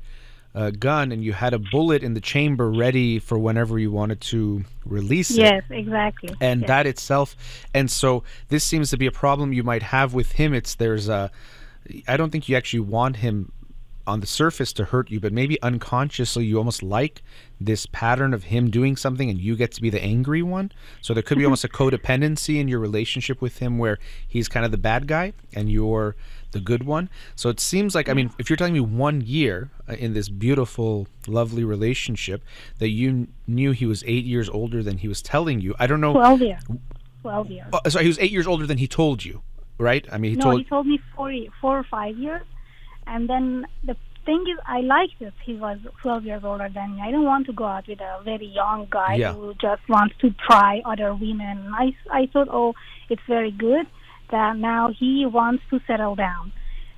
a gun and you had a bullet in the chamber ready for whenever you wanted to release it Yes, exactly. and Yes. that itself and so this seems to be a problem you might have with him it's there's a i don't think you actually want him on the surface to hurt you but maybe unconsciously you almost like this pattern of him doing something and you get to be the angry one so there could be almost a codependency in your relationship with him where he's kind of the bad guy and you're the good one so it seems like i mean if you're telling me one year uh, in this beautiful lovely relationship that you knew he was eight years older than he was telling you i don't know 12 years. 12 years. Oh, sorry, he was eight years older than he told you, right? I mean, he no, told. he told me four, four or five years. And then the thing is, I liked it. He was 12 years older than me. I don't want to go out with a very young guy Yeah. who just wants to try other women. I, I thought, oh, it's very good that now he wants to settle down.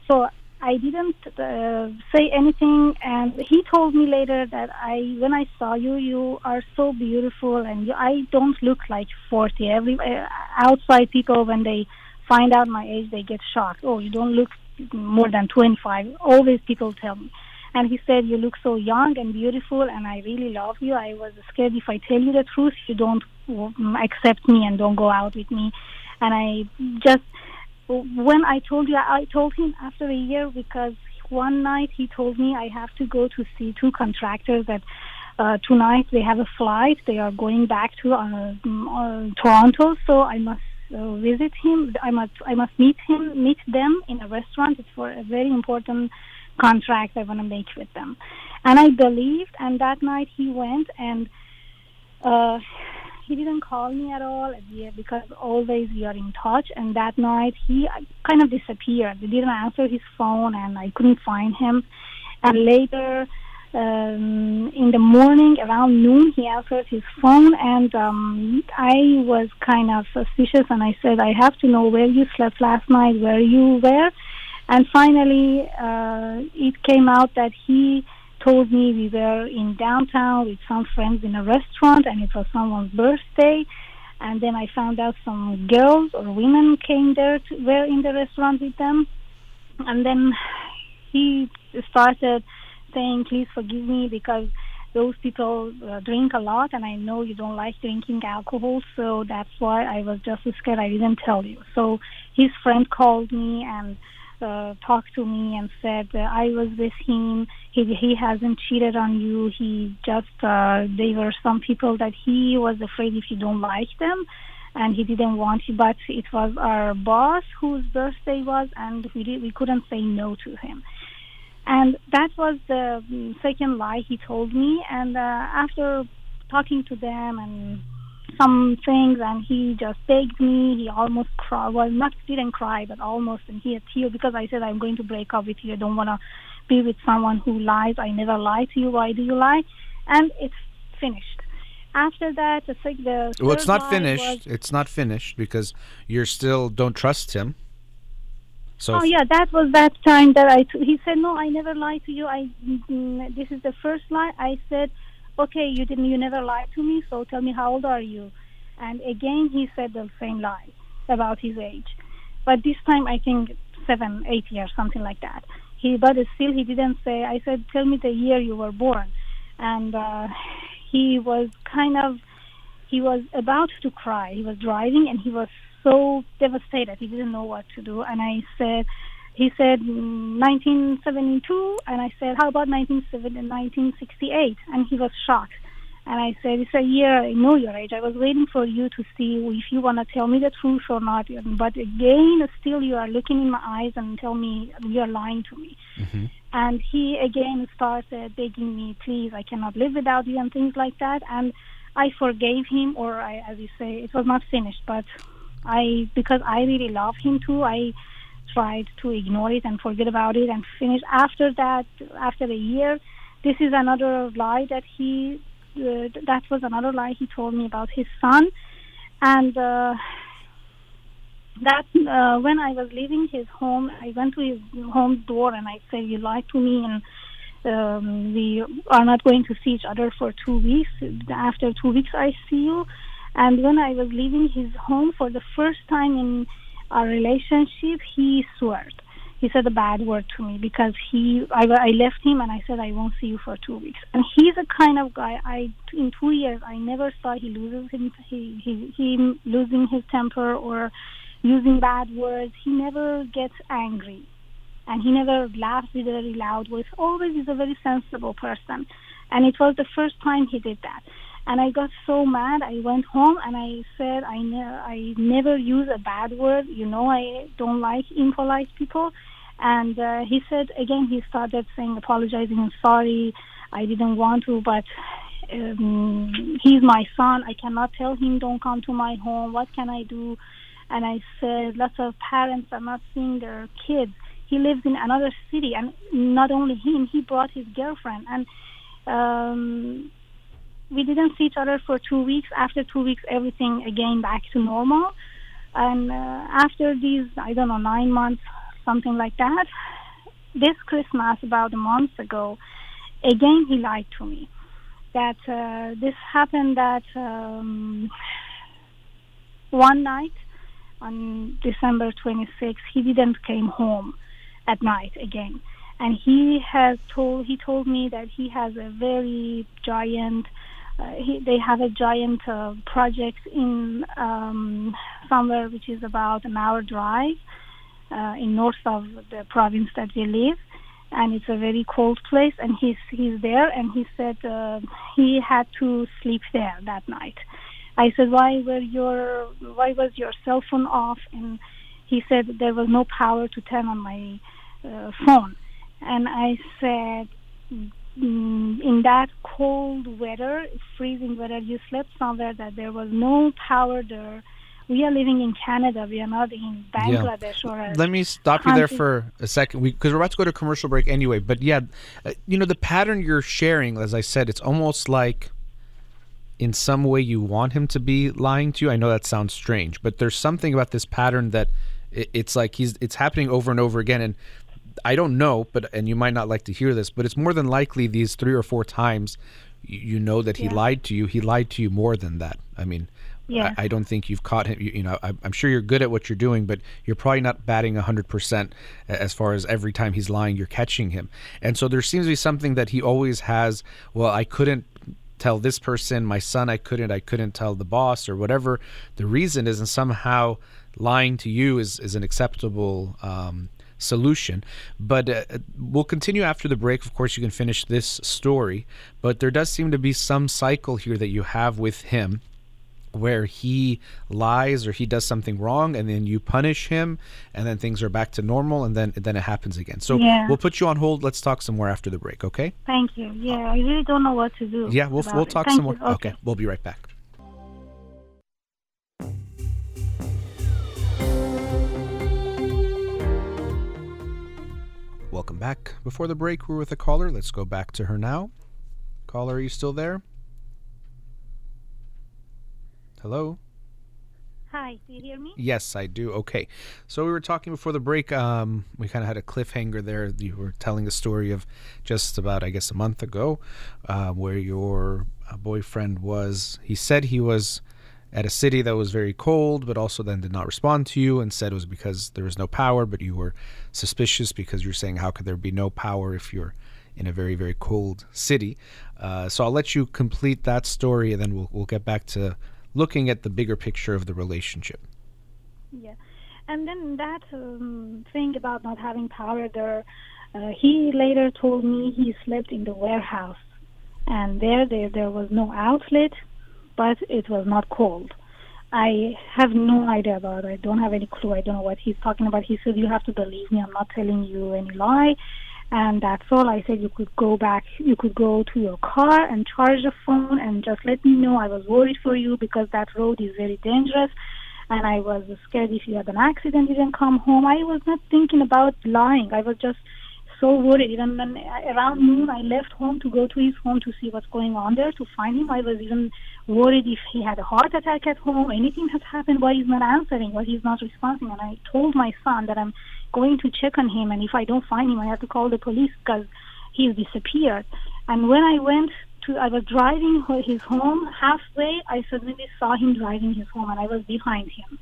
So I didn't uh, say anything, and he told me later that I, when I saw you, you are so beautiful, and you, I don't look like 40. Every uh, outside people, when they find out my age, they get shocked. Oh, you don't look more than 25. Always people tell me. And he said, You look so young and beautiful, and I really love you. I was scared if I tell you the truth, you don't accept me and don't go out with me. And I just, when I told you, I told him after a year because one night he told me I have to go to see two contractors that uh, tonight they have a flight. They are going back to uh, um, uh, Toronto, so I must uh, visit him. I must I must meet him, meet them in a restaurant. It's for a very important contract I want to make with them. And I believed, and that night he went and uh, he didn't call me at all because always we are in touch. And that night he kind of disappeared. He didn't answer his phone, and I couldn't find him. And later, um, in the morning around noon, he answered his phone, and um, I was kind of suspicious. And I said, "I have to know where you slept last night, where you were." And finally, uh, it came out that he told me we were in downtown with some friends in a restaurant and it was someone's birthday. And then I found out some girls or women came there to, were in the restaurant with them. And then he started saying, please forgive me because those people uh, drink a lot and I know you don't like drinking alcohol. So that's why I was just scared I didn't tell you. So his friend called me and uh, talked to me and said I was with him. He he hasn't cheated on you. He just uh, they were some people that he was afraid if you don't like them, and he didn't want you. But it was our boss whose birthday was, and we did, we couldn't say no to him. And that was the mm, second lie he told me. And uh, after talking to them and some things and he just begged me he almost cried well not didn't cry but almost and he had tears because i said i'm going to break up with you i don't want to be with someone who lies i never lie to you why do you lie and it's finished after that the, sec- the Well, it's not finished. It's not finished because you're still don't trust him. So Oh yeah, that was that time that I. T- he said, "No, I never lied to you. I mm, this is the first lie." I said, "Okay, you didn't. You never lied to me. So tell me, how old are you?" And again, he said the same lie about his age, but this time I think seven, eight years, something like that. He, but still, he didn't say. I said, "Tell me the year you were born," and uh, he was kind of. He was about to cry. He was driving, and he was so devastated. He didn't know what to do. And I said, he said mm, 1972, and I said, how about 1970, 1968? And he was shocked. And I said, it's a year, I know your age. I was waiting for you to see if you want to tell me the truth or not. But again, still you are looking in my eyes and tell me you're lying to me. And he again started begging me, please, I cannot live without you and things like that. And I forgave him, or I, as you say, it was not finished, but I because I really love him too. I tried to ignore it and forget about it and finish. After that, after a year, this is another lie that he. Uh, that was another lie he told me about his son, and uh, that uh, when I was leaving his home, I went to his home door and I said, "You lied to me," and um, we are not going to see each other for two weeks. After two weeks, I see you. And when I was leaving his home for the first time in our relationship, he swore. He said a bad word to me because he, I, I left him and I said I won't see you for two weeks. And he's a kind of guy. I in two years I never saw he loses him, he, he him losing his temper or using bad words. He never gets angry and he never laughs with a very loud voice. Always is a very sensible person, and it was the first time he did that. And I got so mad. I went home and I said, I ne- I never use a bad word. You know, I don't like impolite people. And uh, he said again. He started saying, apologizing and sorry. I didn't want to, but um, he's my son. I cannot tell him don't come to my home. What can I do? And I said, lots of parents are not seeing their kids he lives in another city, and not only him, he brought his girlfriend, and um, we didn't see each other for two weeks. After two weeks, everything again back to normal, and uh, after these, I don't know, nine months, something like that. This Christmas, about a month ago, again he lied to me that uh, this happened that um, one night on December 26th, he didn't came home at night again. And he has told he told me that he has a very giant uh, he, they have a giant uh, project in um, somewhere which is about an hour drive uh, in north of the province that we live. And it's a very cold place and he's he's there and he said uh, he had to sleep there that night. I said why were your why was your cell phone off? And he said there was no power to turn on my uh, phone. And i said in that cold weather freezing weather you slept somewhere that there was no power there we are living in Canada. We are not in Bangladesh yeah. or. Let me stop you there for a second, because we, are about to go to commercial break anyway. But yeah, uh, you know the pattern you're sharing, as I said, it's almost like in some way you want him to be lying to you. I know that sounds strange, but there's something about this pattern that it, it's like he's it's happening over and over again. And I don't know, but and you might not like to hear this, but it's more than likely these three or four times you, you know that he yeah. lied to you. He lied to you more than that. I mean, yeah. I, I, don't think you've caught him. You, you know, I, am sure you're good at what you're doing, but you're probably not batting 100% as far as every time he's lying, you're catching him. And so there seems to be something that he always has. Well, I couldn't tell this person, my son, I couldn't, I couldn't tell the boss or whatever the reason is. And somehow lying to you is, is an acceptable um, solution. But uh, we'll continue after the break. Of course, you can finish this story. But there does seem to be some cycle here that you have with him where he lies or he does something wrong and then you punish him and then things are back to normal and then then it happens again. So yeah. we'll put you on hold. Let's talk some more after the break, okay? Thank you. Yeah, I really don't know what to do. Yeah, we'll we'll talk some more. Okay. okay, we'll be right back. Welcome back. Before the break, we're with a caller. Let's go back to her now. Caller, are you still there? Hello? Hi, do you hear me? Yes, I do. Okay. So we were talking before the break. Um, we kind of had a cliffhanger there. You were telling a story of just about, I guess, a month ago, uh, where your uh, boyfriend was, he said he was at a city that was very cold, but also then did not respond to you and said it was because there was no power, but you were suspicious because you're saying, how could there be no power if you're in a very, very cold city? Uh, so I'll let you complete that story and then we'll, we'll get back to looking at the bigger picture of the relationship. Yeah, and then that um, thing about not having power there, uh, he later told me he slept in the warehouse, and there, there there was no outlet, but it was not cold. I have no idea about it. I don't have any clue. I don't know what he's talking about. He said, You have to believe me. I'm not telling you any lie. And that's all. I said you could go back, you could go to your car and charge the phone and just let me know. I was worried for you because that road is very dangerous. And I was scared if you had an accident, you didn't come home. I was not thinking about lying. I was just so worried. Even when around noon, I left home to go to his home to see what's going on there, to find him. I was even worried if he had a heart attack at home, anything has happened, why he's not answering, why he's not responding. And I told my son that I'm going to check on him, and if I don't find him, I have to call the police because he's disappeared. And when I went to, I was driving his home halfway, I suddenly saw him driving his home, and I was behind him.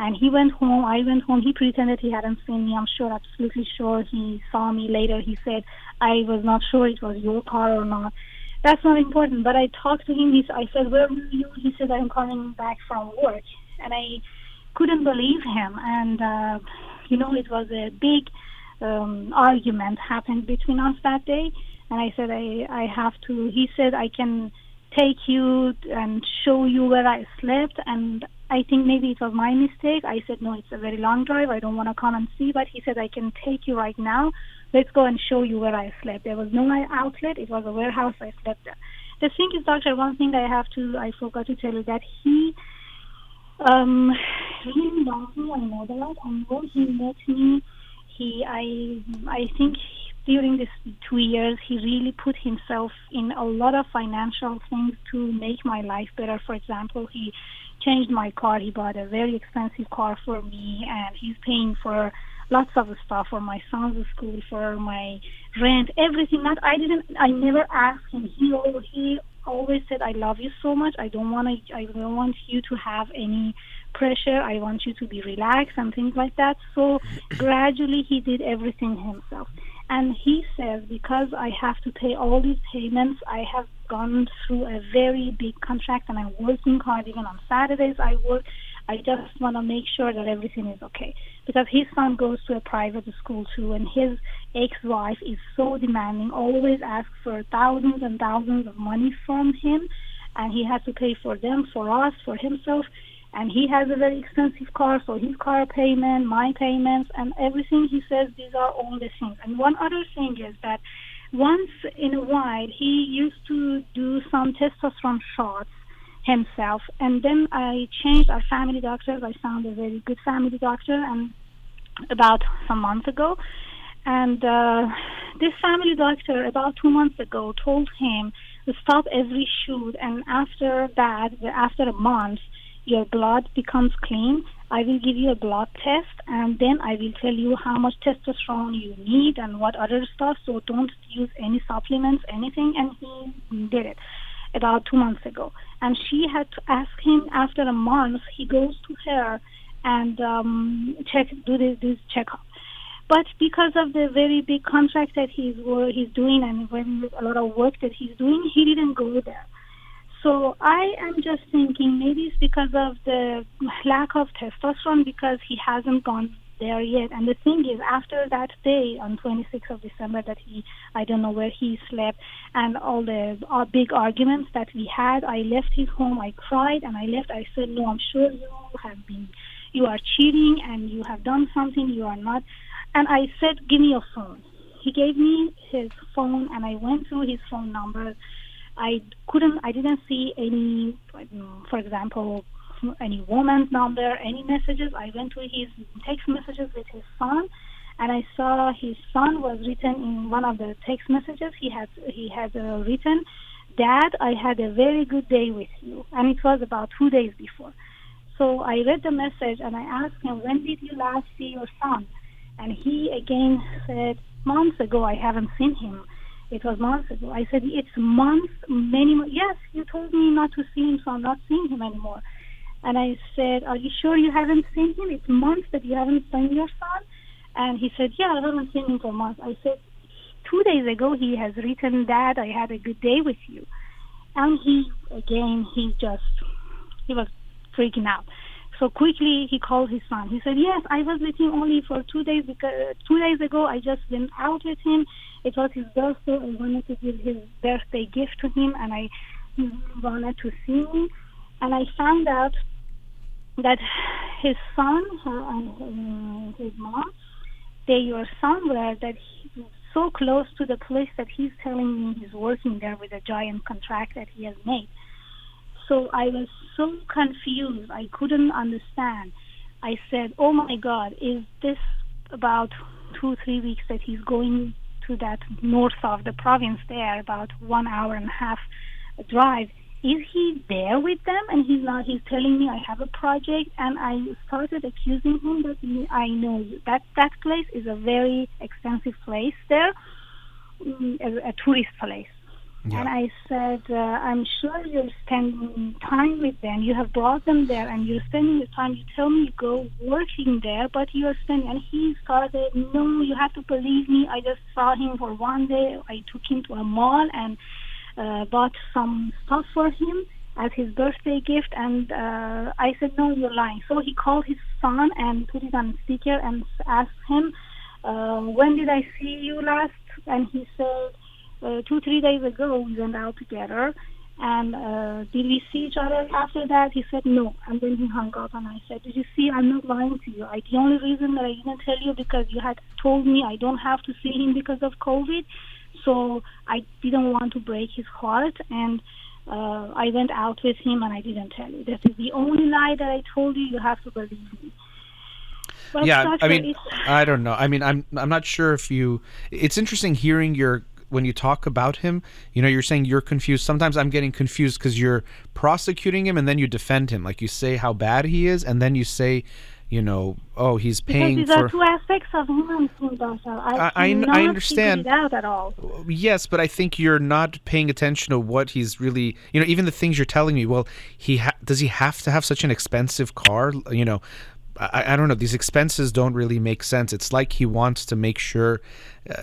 And he went home, I went home, he pretended he hadn't seen me. I'm sure, absolutely sure he saw me later. He said, I was not sure it was your car or not. That's not important. But I talked to him. He, I said, "Where were you?" He said, "I'm coming back from work," and I couldn't believe him. And uh, you know, it was a big um, argument happened between us that day. And I said, I, I have to. He said, I can take you and show you where I slept. And I think maybe it was my mistake. I said, no, it's a very long drive. I don't want to come and see. But he said, I can take you right now. Let's go and show you where I slept. There was no outlet. It was a warehouse. I slept there. The thing is, doctor, one thing I have to, I forgot to tell you that he um, really loved me. Know that. And when he met me, he I I think during these two years he really put himself in a lot of financial things to make my life better. For example, he changed my car. He bought a very expensive car for me, and he's paying for lots of stuff for my son's school, for my rent, everything. Not I didn't. I never asked him. He he always said, "I love you so much. I don't want to. I don't want you to have any pressure. I want you to be relaxed and things like that." So gradually, he did everything himself. And he says, because I have to pay all these payments, I have gone through a very big contract and I'm working hard. Even on Saturdays, I work. I just want to make sure that everything is okay. Because his son goes to a private school too, and his ex-wife is so demanding, always asks for thousands and thousands of money from him, and he has to pay for them, for us, for himself. And he has a very expensive car, so his car payment, my payments, and everything he says, these are all the things. And one other thing is that once in a while, he used to do some testosterone shots himself. And then I changed our family doctors. I found a very good family doctor, and about some months ago. And uh, this family doctor, about two months ago, told him to stop every shoot. And after that, after a month, your blood becomes clean. I will give you a blood test, and then I will tell you how much testosterone you need and what other stuff. So don't use any supplements, anything. And he did it about two months ago. And she had to ask him after a month. He goes to her and um, check do this, this checkup. But because of the very big contract that he's he's doing and when a lot of work that he's doing, he didn't go there. So I am just thinking maybe it's because of the lack of testosterone because he hasn't gone there yet. And the thing is, after that day on 26th of December, that he, I don't know where he slept, and all the uh, big arguments that we had, I left his home. I cried and I left. I said, no, I'm sure you have been, you are cheating and you have done something. You are not. And I said, give me your phone. He gave me his phone, and I went through his phone number. I couldn't, I didn't see any, for example, any woman's number, any messages. I went to his text messages with his son, and I saw his son was written in one of the text messages. He had he had uh, written, "Dad, I had a very good day with you," and it was about two days before. So I read the message and I asked him, "When did you last see your son?" And he again said, "Months ago. I haven't seen him." It was months ago. I said, it's months, many. Yes, you told me not to see him, so I'm not seeing him anymore. And I said, Are you sure you haven't seen him? It's months that you haven't seen your son? And he said, Yeah, I haven't seen him for months. I said, Two days ago, he has written, Dad, I had a good day with you. And he, again, he just, he was freaking out. So quickly he called his son. He said, "Yes, I was with him only for two days because two days ago I just went out with him. It was his birthday. I wanted to give his birthday gift to him, and I wanted to see him. And I found out that his son uh, and um, his mom, they were somewhere that he, so close to the place that he's telling me he's working there with a giant contract that he has made. So I was so confused. I couldn't understand. I said, "Oh my God, is this about two, three weeks that he's going to that north of the province there, about one hour and a half drive? Is he there with them? And he's not he's telling me i have a project and i started accusing him that i know that that place is a very expensive place there mm, a, a tourist place. Yeah. and i said uh, i'm sure you're spending time with them. You have brought them there and you're spending the time. You tell me you go working there but you're spending and he started no you have to believe me. I just saw him for one day. I took him to a mall and uh, bought some stuff for him as his birthday gift and uh, I said no you're lying. So he called his son and put it on speaker and asked him uh, when did I see you last? And he said uh, two three days ago we went out together and uh, did we see each other after that? He said no. And then he hung up and I said did you see? I'm not lying to you. I, the only reason that I didn't tell you because you had told me I don't have to see him because of COVID so I didn't want to break his heart, and uh, I went out with him, and I didn't tell you. This is the only lie that I told you. You have to believe me. But yeah, I mean, I don't know. I mean, I'm I'm not sure if you. It's interesting hearing your when you talk about him. You know, you're saying you're confused. Sometimes I'm getting confused because you're prosecuting him and then you defend him. Like you say how bad he is, and then you say, you know, oh, he's paying because these for. are two aspects of him, Doctor. I- I, I- I understand. out at all. Yes, but I think you're not paying attention to what he's really. You know, even the things you're telling me. Well, he ha- does he have to have such an expensive car? You know, I, I don't know. These expenses don't really make sense. It's like he wants to make sure uh,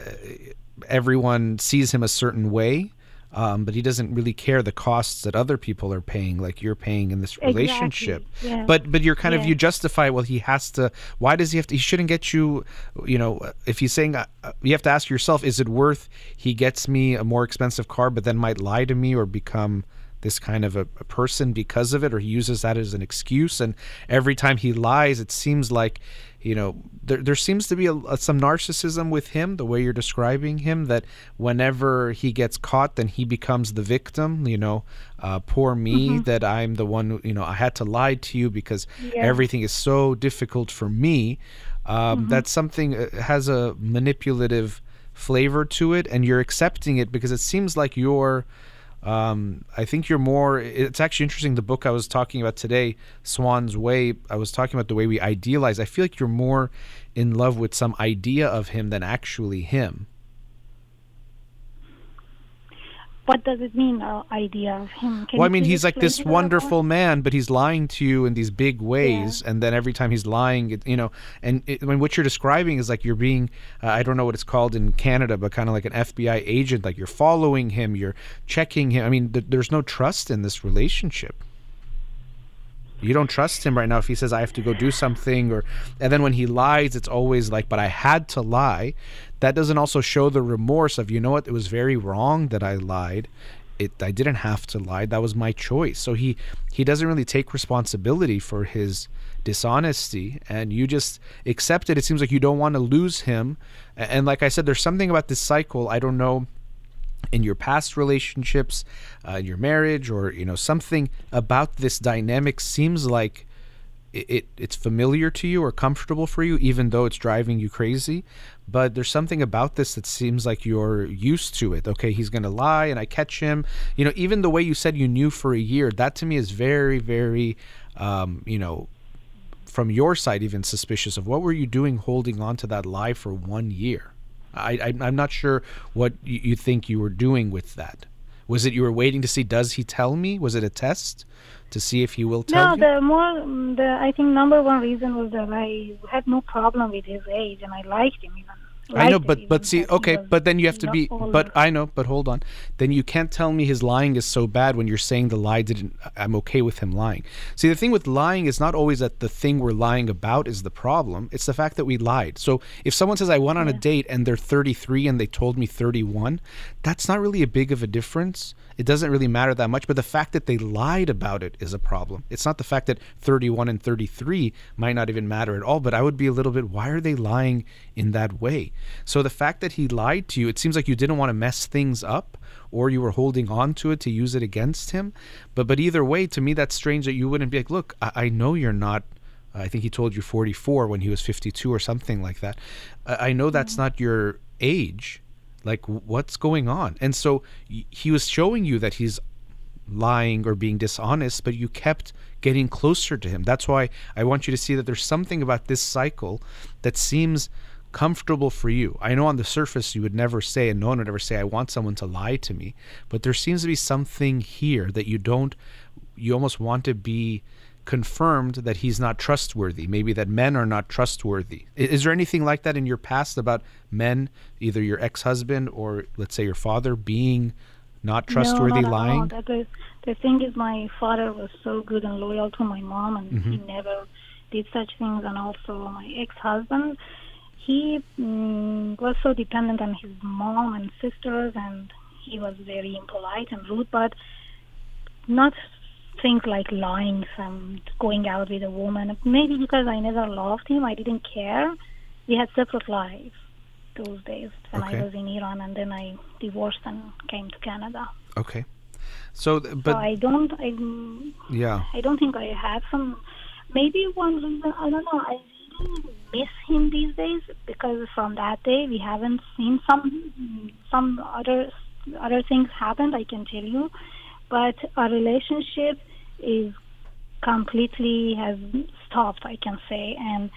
everyone sees him a certain way. Um, but he doesn't really care the costs that other people are paying, like you're paying in this Exactly, relationship. yeah. But but you're kind of you justify. Well, he has to. Why does he have to? He shouldn't get you. You know, if he's saying, uh, you have to ask yourself: Is it worth? He gets me a more expensive car, but then might lie to me or become this kind of a, a person because of it, or he uses that as an excuse. And every time he lies, it seems like. You know, there, there seems to be a, a- some narcissism with him, the way you're describing him, that whenever he gets caught, then he becomes the victim. You know, uh, poor me, that I'm the one, who, you know, I had to lie to you because Yeah. everything is so difficult for me. Um, That's something uh, has a manipulative flavor to it, and you're accepting it because it seems like you're. Um, I think you're more. It's actually interesting. The book I was talking about today, Swann's Way. I was talking about the way we idealize. I feel like you're more in love with some idea of him than actually him. What does it mean, uh, idea of him? Can well, I mean, he's like this wonderful man, but he's lying to you in these big ways, and then every time he's lying, it, you know, and it, when what you're describing is like you're being, uh, I don't know what it's called in Canada, but kind of like an FBI agent, like you're following him, you're checking him. I mean, th- there's no trust in this relationship. You don't trust him right now if he says I have to go do something, or and then when he lies, it's always like, but I had to lie. That doesn't also show the remorse of you know what it was very wrong that I lied. It I didn't have to lie. That was my choice. So he he doesn't really take responsibility for his dishonesty, and you just accept it. It seems like you don't want to lose him, and like I said, there's something about this cycle. I don't know in your past relationships, uh, in your marriage, or you know something about this dynamic seems like it, it it's familiar to you or comfortable for you, even though it's driving you crazy. But there's something about this that seems like you're used to it. Okay, he's gonna lie, and I catch him. You know, even the way you said you knew for a year, that to me is very, very, um, you know, from your side even suspicious of what were you doing holding on to that lie for one year I, I i'm not sure what you, you think you were doing with that was it you were waiting to see does he tell me was it a test to see if he will tell you No, you the more the I think number one reason was that I had no problem with his age and I liked him even. I know, but but see, okay, but then you have to be. But I know, but hold on. Then you can't tell me his lying is so bad when you're saying the lie didn't. I'm okay with him lying. See, the thing with lying is not always that the thing we're lying about is the problem. It's the fact that we lied. So if someone says I went on a date and they're 33 and they told me 31, that's not really a big of a difference. It doesn't really matter that much. But the fact that they lied about it is a problem. It's not the fact that 31 and 33 might not even matter at all. But I would be a little bit. Why are they lying in that way? So the fact that he lied to you, it seems like you didn't want to mess things up, or you were holding on to it to use it against him. But but either way, to me, that's strange that you wouldn't be like, look, I, I know you're not. I think he told you 44 when he was 52 or something like that. I, I know that's mm-hmm. not your age. Like, what's going on? And so he was showing you that he's lying or being dishonest, but you kept getting closer to him. That's why I want you to see that there's something about this cycle that seems comfortable for you. I know on the surface you would never say, and no one would ever say, I want someone to lie to me. But there seems to be something here that you don't, you almost want to be confirmed that he's not trustworthy. Maybe that men are not trustworthy. Is there anything like that in your past about men, either your ex husband or let's say your father, being not trustworthy, no, not lying? At all. That the, the thing is, my father was so good and loyal to my mom, and he Mm-hmm. never did such things. And also, my ex-husband, he mm, was so dependent on his mom and sisters, and he was very impolite and rude, but not things like lying, some going out with a woman. Maybe because I never loved him, I didn't care. We had separate lives those days when Okay. I was in Iran, and then I divorced and came to Canada. Okay. So, th- but so I don't, I, yeah. I don't think I have some. Maybe one reason I don't know. I do miss him these days because from that day we haven't seen some some other other things happened. I can tell you, but our relationship is completely has stopped. I can say, and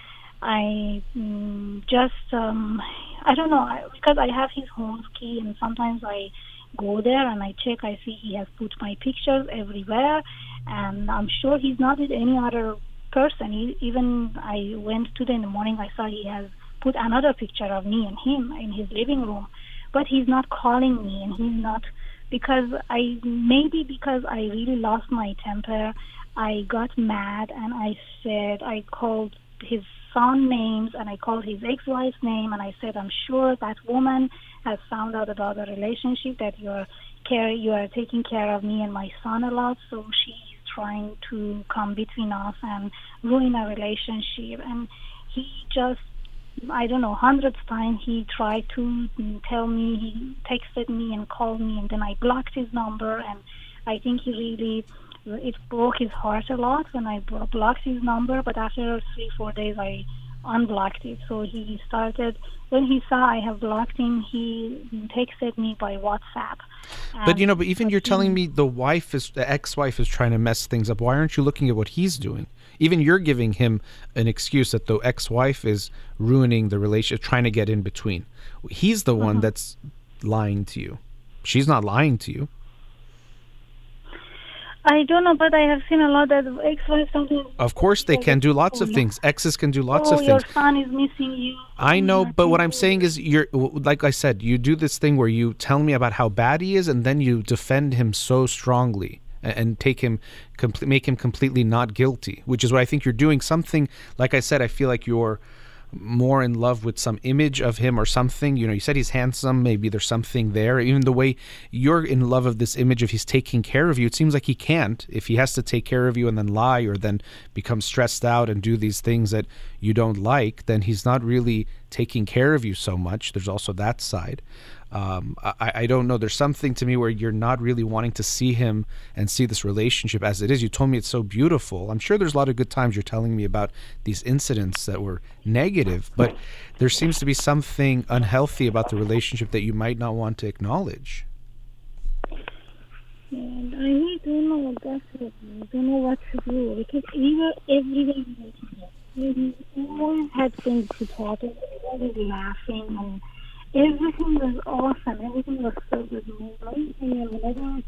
I mm, just um, I don't know I, because I have his home key, and sometimes I go there and I check. I see he has put my pictures everywhere, and I'm sure he's not with any other person. He, even I went today in the morning. I saw he has put another picture of me and him in his living room, but he's not calling me, and he's not because I maybe because I really lost my temper. I got mad and I said I called his son names and I called his ex-wife's name and I said I'm sure that woman has found out about the relationship that you're care you are taking care of me and my son a lot so she's trying to come between us and ruin our relationship and he just I don't know hundreds times he tried to tell me he texted me and called me and then I blocked his number and I think he really it broke his heart a lot when I blocked his number. But after three four days, I unblocked it. So he started when he saw I have blocked him. He texted me by WhatsApp. But you know, but even you're telling me the wife is the ex-wife is trying to mess things up. Why aren't you looking at what he's doing? Even you're giving him an excuse that the ex-wife is ruining the relationship, trying to get in between. He's the one mm-hmm. that's lying to you. She's not lying to you. I don't know, but I have seen a lot that ex-wives sometimes. Of course, they can do lots of things. Exes can do lots oh, of things. your son is missing you. I know, but what I'm saying is, you're like I said, you do this thing where you tell me about how bad he is, and then you defend him so strongly and take him, make him completely not guilty, which is what I think you're doing. Something like I said, I feel like you're more in love with some image of him or something. You know, you said he's handsome. Maybe there's something there. Even the way you're in love of this image of he's taking care of you, it seems like he can't. If he has to take care of you and then lie or then become stressed out and do these things that you don't like, then he's not really taking care of you so much. There's also that side um, I, I don't know. There's something to me where you're not really wanting to see him and see this relationship as it is. You told me it's so beautiful. I'm sure there's a lot of good times you're telling me about these incidents that were negative, but there seems to be something unhealthy about the relationship that you might not want to acknowledge. And I don't know what that's I don't know what to do because we were we always had things to talk about, always laughing and everything was awesome. Everything was so good. And whenever I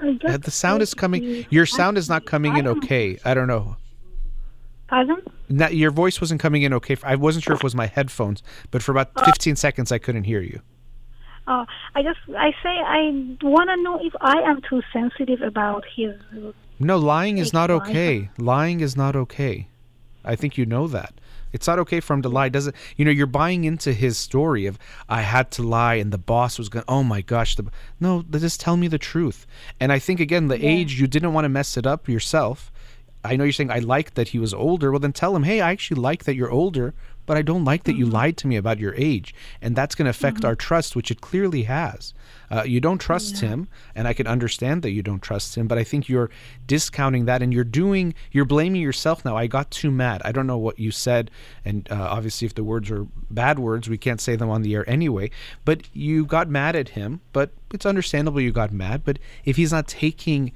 and uh, the sound is coming. Your sound is not coming in okay. I don't know. Pardon? Not, your voice wasn't coming in okay. I wasn't sure if it was my headphones, but for about 15 seconds I couldn't hear you. Uh, I just I say I want to know if I am too sensitive about his. No, lying is not okay. Lying is not okay. I think you know that. It's not okay for him to lie. Does it? You know, you're buying into his story of I had to lie and the boss was going. Oh my gosh! The, no, just tell me the truth. And I think again, the yeah. age you didn't want to mess it up yourself. I know you're saying I like that he was older. Well, then tell him, hey, I actually like that you're older, but I don't like that you lied to me about your age, and that's going to affect mm-hmm. our trust, which it clearly has. Uh, you don't trust yeah. him, and I can understand that you don't trust him, but I think you're discounting that, and you're doing, you're blaming yourself now. I got too mad. I don't know what you said, and uh, obviously, if the words are bad words, we can't say them on the air anyway. But you got mad at him, but it's understandable you got mad. But if he's not taking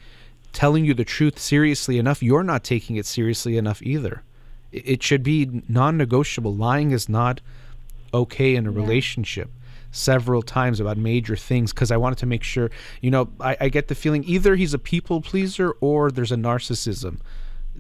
telling you the truth seriously enough, you're not taking it seriously enough either. It should be non negotiable. Lying is not okay in a yeah. relationship several times about major things because I wanted to make sure, you know, I, I, get the feeling either he's a people pleaser or there's a narcissism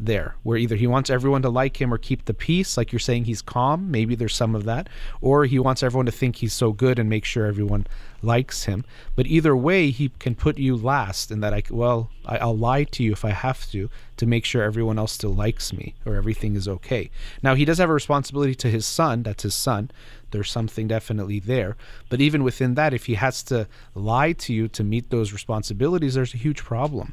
there where either he wants everyone to like him or keep the peace like you're saying he's calm maybe there's some of that or he wants everyone to think he's so good and make sure everyone likes him. But either way he can put you last and that i well I, i'll lie to you if i have to to make sure everyone else still likes me or everything is okay. Now he does have a responsibility to his son that's his son. There's something definitely there. But even within that if he has to lie to you to meet those responsibilities there's a huge problem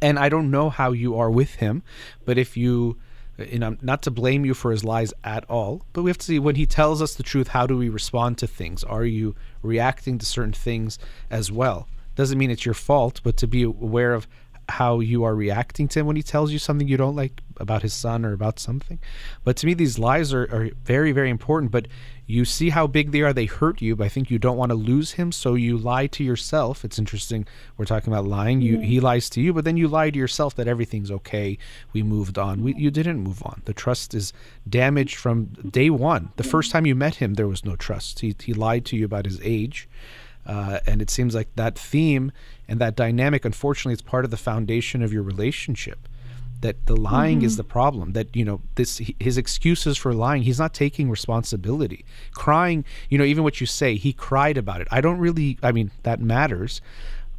and I don't know how you are with him, but if you, you know, not to blame you for his lies at all, but we have to see when he tells us the truth, how do we respond to things? Are you reacting to certain things as well? Doesn't mean it's your fault, but to be aware of how you are reacting to him when he tells you something you don't like about his son or about something. But to me, these lies are, are very, very important. But you see how big they are. They hurt you, but I think you don't want to lose him, so you lie to yourself. It's interesting. We're talking about lying. You he lies to you, but then you lie to yourself that everything's okay. We moved on. We, you didn't move on. The trust is damaged from day one. The first time you met him, there was no trust. He he lied to you about his age. Uh, and it seems like that theme and that dynamic, unfortunately, is part of the foundation of your relationship. That the lying is mm-hmm. the problem. That you know this his excuses for lying. He's not taking responsibility. Crying, you know, even what you say, he cried about it. I don't really. I mean, that matters,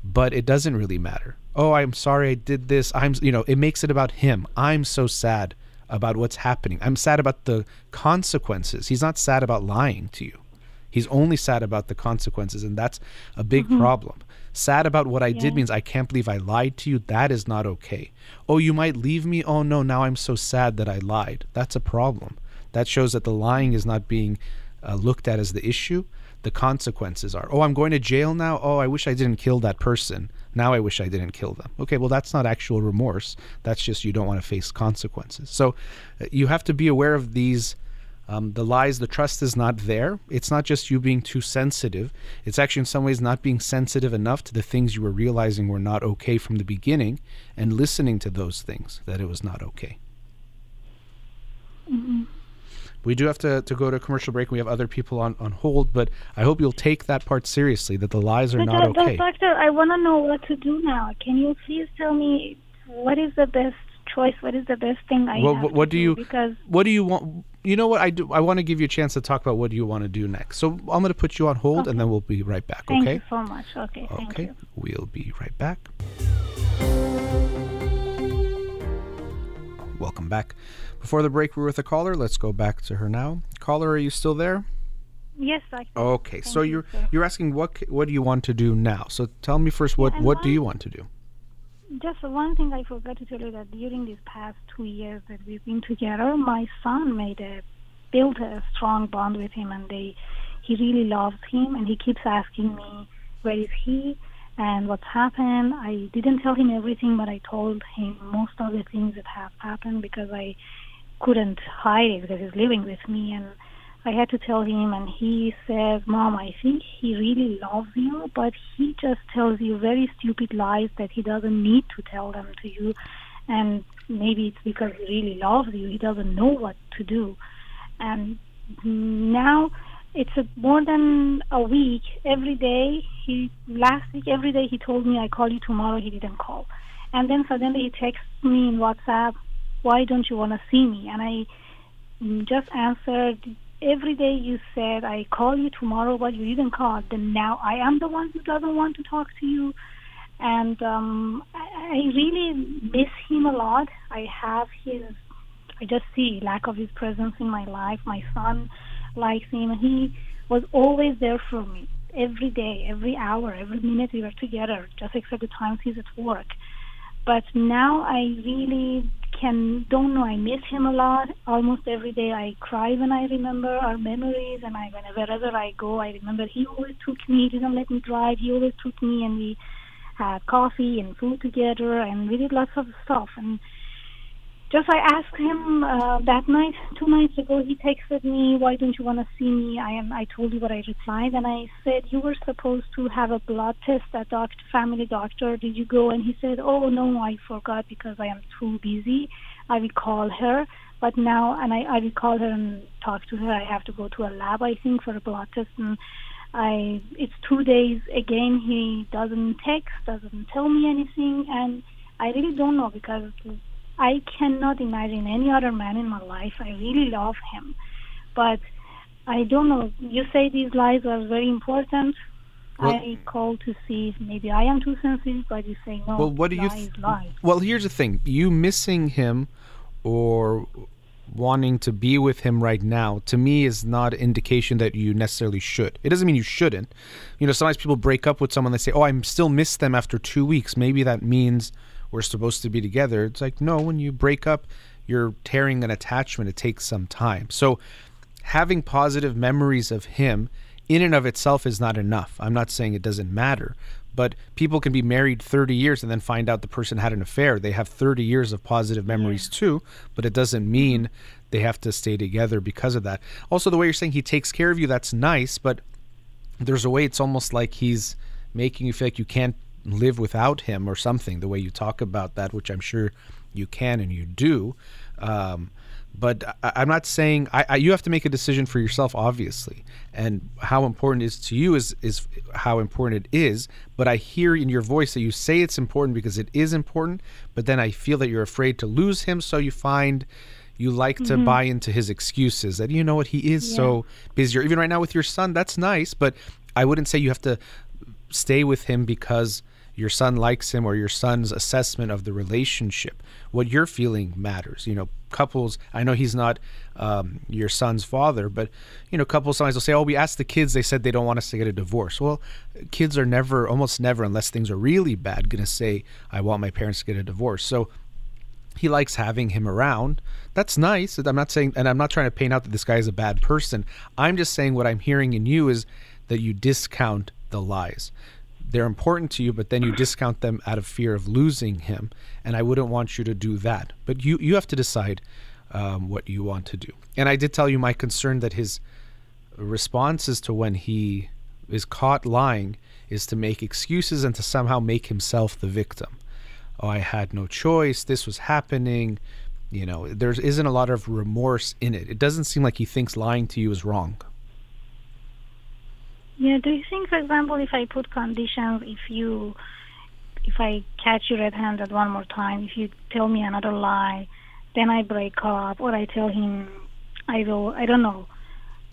but it doesn't really matter. Oh, I'm sorry I did this. I'm, you know, it makes it about him. I'm so sad about what's happening. I'm sad about the consequences. He's not sad about lying to you. He's only sad about the consequences, and that's a big mm-hmm. problem. Sad about what I did means I can't believe I lied to you. That is not okay. Oh, you might leave me. Oh, no, now I'm so sad that I lied. That's a problem. That shows that the lying is not being uh, looked at as the issue. The consequences are, oh, I'm going to jail now. Oh, I wish I didn't kill that person. Now I wish I didn't kill them. Okay, well, that's not actual remorse. That's just you don't want to face consequences. So uh, you have to be aware of these um, the lies, the trust is not there. It's not just you being too sensitive. It's actually, in some ways, not being sensitive enough to the things you were realizing were not okay from the beginning and listening to those things that it was not okay. Mm-hmm. We do have to, to go to a commercial break. We have other people on, on hold, but I hope you'll take that part seriously that the lies are But, not uh, okay. doctor, I want to know what to do now. Can you please tell me what is the best choice? What is the best thing I Well, have what, to what do you Because what do you want you know what I do I want to give you a chance to talk about what you want to do next. So I'm going to put you on hold and then we'll be right back, thank okay? Thank you so much. Okay, thank Okay. you. We'll be right back. Welcome back. Before the break, we were with a caller. Let's go back to her now. Caller, are you still there? Yes, doctor. Okay. so you, you're you're asking what what do you want to do now? So tell me first what what do you want to do? Just one thing I forgot to tell you that during these past two years that we've been together, my son made a built a strong bond with him, and they he really loves him, and he keeps asking me where is he and what's happened. I didn't tell him everything, but I told him most of the things that have happened because I couldn't hide it because he's living with me and I had to tell him and he says, Mom, I think he really loves you, but he just tells you very stupid lies that he doesn't need to tell them to you and maybe it's because he really loves you, he doesn't know what to do. And now it's a, more than a week. Every day, he last week every day he told me I call you tomorrow. He didn't call, and then suddenly he texts me in WhatsApp, "Why don't you want to see me?" And I just answered. Every day you said I call you tomorrow, but you didn't call. Then now I am the one who doesn't want to talk to you, and um, I, really miss him a lot. I have his I just see lack of his presence in my life. My son likes him. He was always there for me every day, every hour, every minute we were together, just except the times he's at work. But now I really can don't know. I miss him a lot. Almost every day I cry when I remember our memories, and I whenever I go, I remember he always took me. He didn't let me drive. He always took me, and we had coffee and food together, and we did lots of stuff. And just I asked him uh, that night, two nights ago, he texted me, "Why don't you want to see me?" I am. I told you what I replied, and I said you were supposed to have a blood test at doctor, family doctor. Did you go? And he said, "Oh no, I forgot because I am too busy. I will call her." But now, and I, I will call her and talk to her. I have to go to a lab, I think, for a blood test, and I. It's two days again. He doesn't text, doesn't tell me anything, and I really don't know because I cannot imagine any other man in my life. I really love him. But I don't know. You say these lies are very important. Well- I call to see if maybe I am too sensitive, but you say no. Well, what do you th-. Well, here's the thing. You missing him or wanting to be with him right now to me is not indication that you necessarily should. It doesn't mean you shouldn't. You know, sometimes people break up with someone they say, "Oh, I still miss them after 2 weeks." Maybe that means we're supposed to be together. It's like, no, when you break up, you're tearing an attachment. It takes some time. So, having positive memories of him in and of itself is not enough. I'm not saying it doesn't matter, but people can be married 30 years and then find out the person had an affair. They have 30 years of positive memories too, but it doesn't mean they have to stay together because of that. Also, the way you're saying he takes care of you, that's nice, but there's a way it's almost like he's making you feel like you can't live without him or something, the way you talk about that, which I'm sure you can and you do. Um, but I, I'm not saying I, I, you have to make a decision for yourself, obviously, and how important it is to you is is how important it is. But I hear in your voice that you say it's important because it is important, but then I feel that you're afraid to lose him, so you find you like to Mm-hmm. buy into his excuses that you know what he is so busy. Or even right now with your son, that's nice, but I wouldn't say you have to stay with him because your son likes him or your son's assessment of the relationship. What you're feeling matters. You know, couples. I know he's not um, your son's father, but you know, couples sometimes will say, "Oh, we asked the kids. They said they don't want us to get a divorce." Well, kids are never, almost never, unless things are really bad, going to say, "I want my parents to get a divorce." So he likes having him around. That's nice. I'm not saying, and I'm not trying to paint out that this guy is a bad person. I'm just saying what I'm hearing in you is that you discount the lies. They're important to you, but then you discount them out of fear of losing him. And I wouldn't want you to do that. But you, you have to decide um, what you want to do. And I did tell you my concern that his responses to when he is caught lying is to make excuses and to somehow make himself the victim oh i had no choice this was happening you know there isn't a lot of remorse in it it doesn't seem like he thinks lying to you is wrong Yeah, do you think, for example, if I put conditions, if you, if I catch you red-handed one more time, if you tell me another lie, then I break up, or I tell him, I will, I don't know,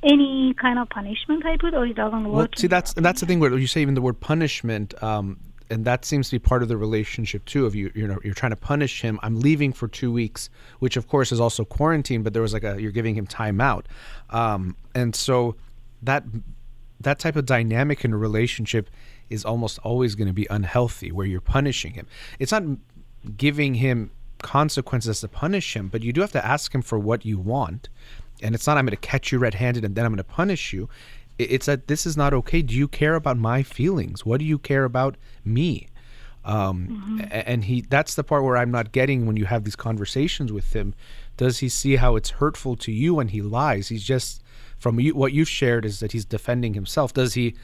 any kind of punishment I put, or it doesn't work. well see that's that's the thing where you say even the word punishment um and that seems to be part of the relationship too of you you know you're trying to punish him i'm leaving for two weeks which of course is also quarantine but there was like a you're giving him time out um and so that that type of dynamic in a relationship is almost always going to be unhealthy where you're punishing him. It's not giving him consequences to punish him but you do have to ask him for what you want and it's not i'm going to catch you red-handed and then i'm going to punish you. It's that this is not okay. Do you care about my feelings? What do you care about me? Um, a- and he that's the part where i'm not getting when you have these conversations with him. Does he see how it's hurtful to you when he lies? He's just from you, what you've shared is that he's defending himself does he